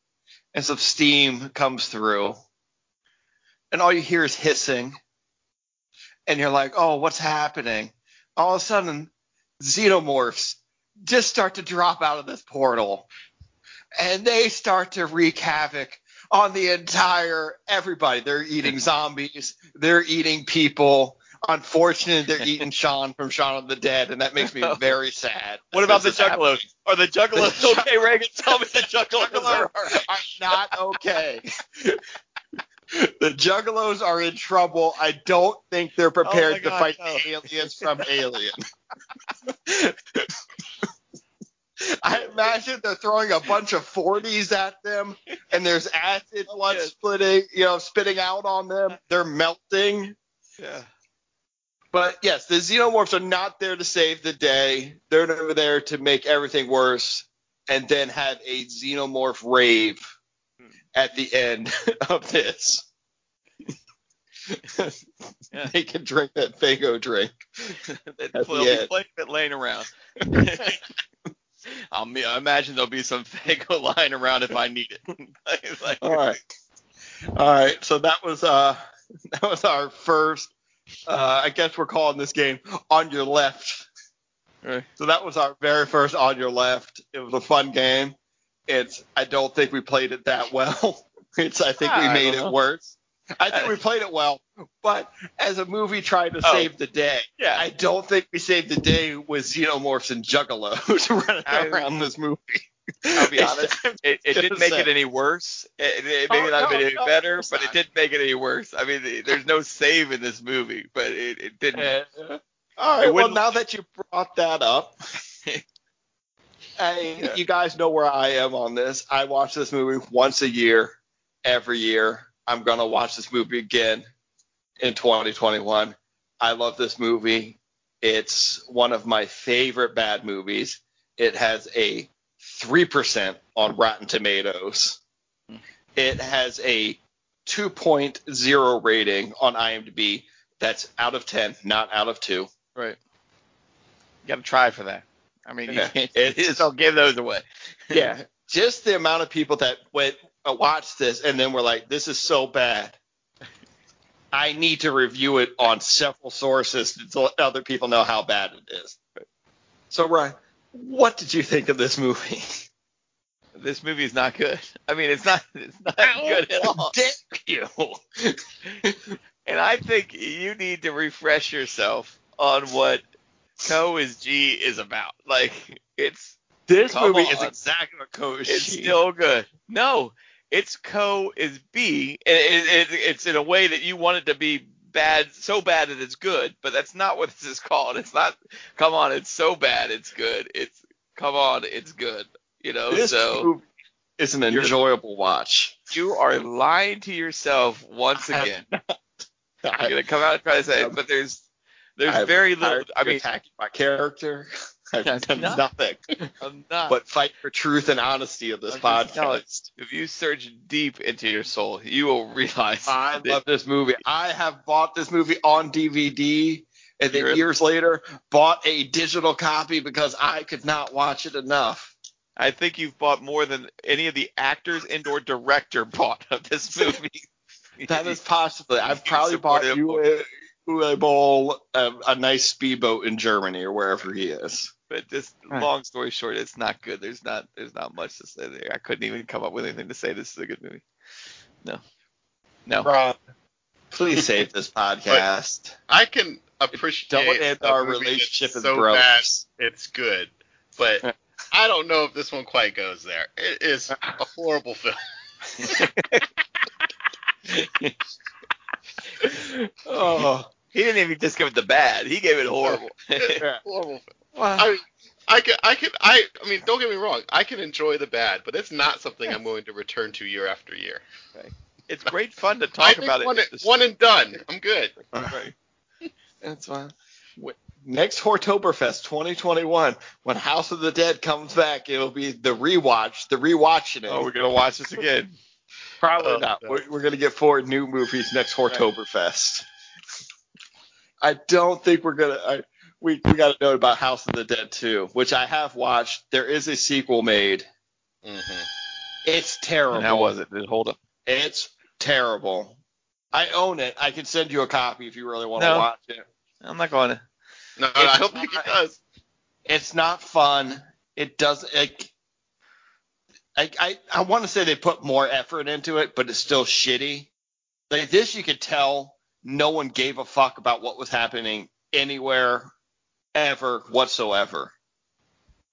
and some steam comes through, and all you hear is hissing, and you're like, oh, what's happening? All of a sudden, xenomorphs just start to drop out of this portal, and they start to wreak havoc on the entire everybody. They're eating zombies, they're eating people. Unfortunately, they're eating Shaun from Shaun of the Dead, and that makes me very sad. What about the juggalos? Are the juggalos The okay, Reagan? Tell me the juggalos are. are not okay. the Juggalos are in trouble. I don't think they're prepared Oh my to fight no. the aliens from Alien. I imagine they're throwing a bunch of 40s at them, and there's acid oh, blood Yes. splitting, you know, spitting out on them. They're melting. Yeah. But yes, the xenomorphs are not there to save the day. They're there to make everything worse and then have a xenomorph rave at the end of this. Yeah. They can drink that Faygo drink. That At the will be it laying around. I'll, I imagine there'll be some Faygo lying around if I need it. Like- All right. All right. So that was uh that was our first uh I guess we're calling this game on your left. Right. So that was our very first on your left. It was a fun game. It's I don't think we played it that well. It's I think we made it know. worse. I think we played it well, but as a movie trying to Oh. save the day, Yeah. I don't think we saved the day with xenomorphs and juggalos running I- around this movie. I'll be honest. It, it didn't make it any worse. It, it Oh, maybe not no, made it any no, better, course but it didn't make it any worse. I mean, there's no save in this movie, but it, it didn't. Uh, all right. Well, now that you brought that up, I, Yeah. you guys know where I am on this. I watch this movie once a year, every year. I'm gonna watch this movie again in 2021. I love this movie. It's one of my favorite bad movies. It has a 3% on Rotten Tomatoes. It has a 2.0 rating on IMDb. That's out of 10, not out of 2. Right. You got to try for that. I mean, you Yeah. can't It you is- just don't give those away. Yeah, just the amount of people that went uh, watched this and then were like, "This is so bad." I need to review it on several sources to let other people know how bad it is. So, Ryan, what did you think of this movie? This movie is not good. I mean, it's not. It's not good at all. Dare you? And I think you need to refresh yourself on what Co is G is about. Like, it's This movie is on. exactly what Coach. it's still good. No, it's Co is B. and It, it, it's in a way that you want it to be bad, so bad that it's good, but that's not what this is called. It's not. Come on, it's so bad, it's good. It's come on, it's good. You know, This so It's an enjoyable watch. you are lying to yourself once again. I'm gonna come out and try to say, it, but there's there's I've very little. I mean, attacking my character. I've done no. nothing I'm not. but fight for truth and honesty of this I'm podcast. if you search deep into your soul, you will realize. I love this movie. I have bought this movie on DVD and then years later bought a digital copy because I could not watch it enough. I think you've bought more than any of the actors and or director bought of this movie. That is possibly. I've probably bought you Uwe Boll a, a nice speedboat in Germany or wherever he is. But just Right. long story short, it's not good. There's not there's not much to say there. I couldn't even come up with anything to say this is a good movie. No. No. Ron, please save this podcast. I can appreciate Don't end our movie that's relationship as so brothers. bad it's good, but I don't know if this one quite goes there. It is a horrible film. Oh, He didn't even just give it the bad. He gave it horrible. Horrible film. Well, I mean, I can, I can, I, I mean, don't get me wrong. I can enjoy the bad, but it's not something I'm willing to return to year after year. it's great fun to talk think about it. one, just- one and done. I'm good. right. That's fine. Next Hortoberfest 2021, when House of the Dead comes back, it'll be the rewatch, the rewatching it. Oh, we're gonna watch this again. Probably Oh, not. no. We're, we're gonna get four new movies next Hortoberfest. I don't think we're gonna. I, we we got a note about House of the Dead 2, which I have watched. There is a sequel made. hmm It's terrible. And how was it? Did it hold up? It's terrible. I own it. I can send you a copy if you really want to No. watch it. I'm not going to. No, I don't think it does. It's not fun. It doesn't. Like, I I, I want to say they put more effort into it, but it's still shitty. Like this, you could tell no one gave a fuck about what was happening anywhere, ever whatsoever.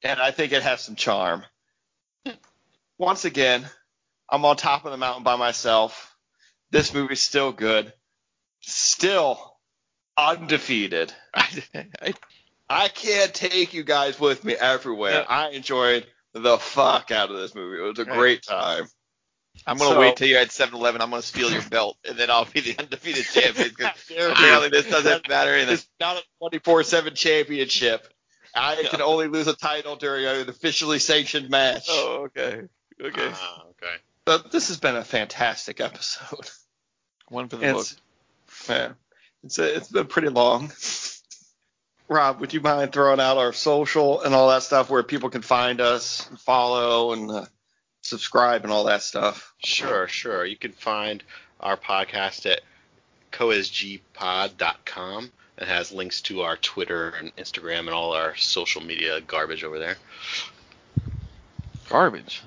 And I think it has some charm. Once again, I'm on top of the mountain by myself. This movie's still good. Still undefeated. I, I can't take you guys with me everywhere. Yeah. I enjoyed the fuck out of this movie. It was a great time. I'm gonna So- wait till you're at 7-Eleven. I'm gonna steal your belt, and then I'll be the undefeated champion. 'cause Dare apparently, this doesn't matter. anything. It's not a 24/7 championship. I can only lose a title during an officially sanctioned match. Oh, okay. Okay. Ah, okay. But this has been a fantastic episode. One for the book. It's, yeah, it's it's been pretty long. Rob, would you mind throwing out our social and all that stuff where people can find us, and follow, and uh, subscribe and all that stuff? Sure, sure. You can find our podcast at coesgpod.com. It has links to our Twitter and Instagram and all our social media garbage over there. Garbage.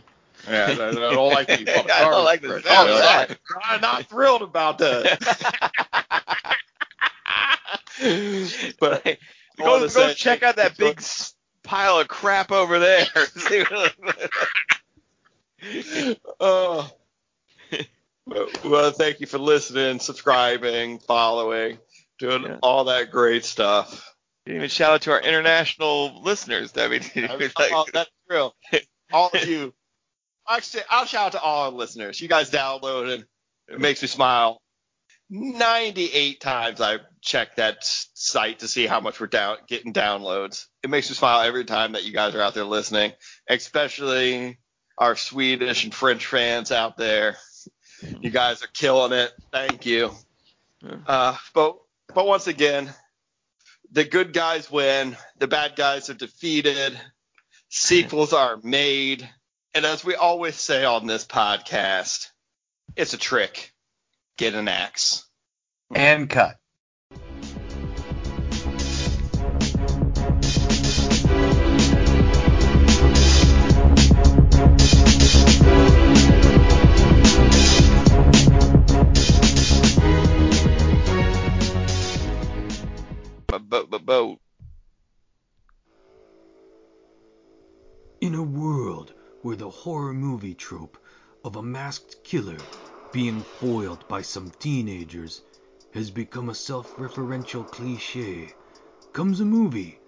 Yeah, I, I don't like the I don't like the garbage. sound of Oh, that. I'm not thrilled about that. but go go check out that big pile of crap over there. Oh. well, thank you for listening, subscribing, following, doing Yeah. all that great stuff. Even shout out to our international listeners. I mean, that's true. All of you. Actually, I'll shout out to all our listeners. You guys downloaded. It makes me smile. 98 times I've checked that site to see how much we're down getting downloads. It makes me smile every time that you guys are out there listening, especially our Swedish and French fans out there. You guys are killing it. Thank you. Uh, but but once again, the good guys win, the bad guys are defeated, sequels are made, and as we always say on this podcast, it's a trick. Get an axe. And cut. Horror movie trope of a masked killer being foiled by some teenagers has become a self-referential cliche, comes a movie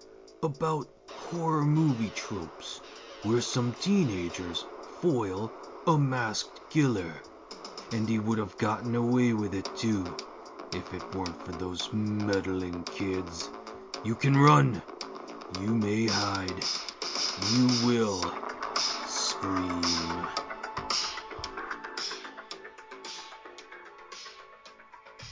about horror movie tropes where some teenagers foil a masked killer. And he would have gotten away with it too if it weren't for those meddling kids. You can run. You may hide. You will Scream.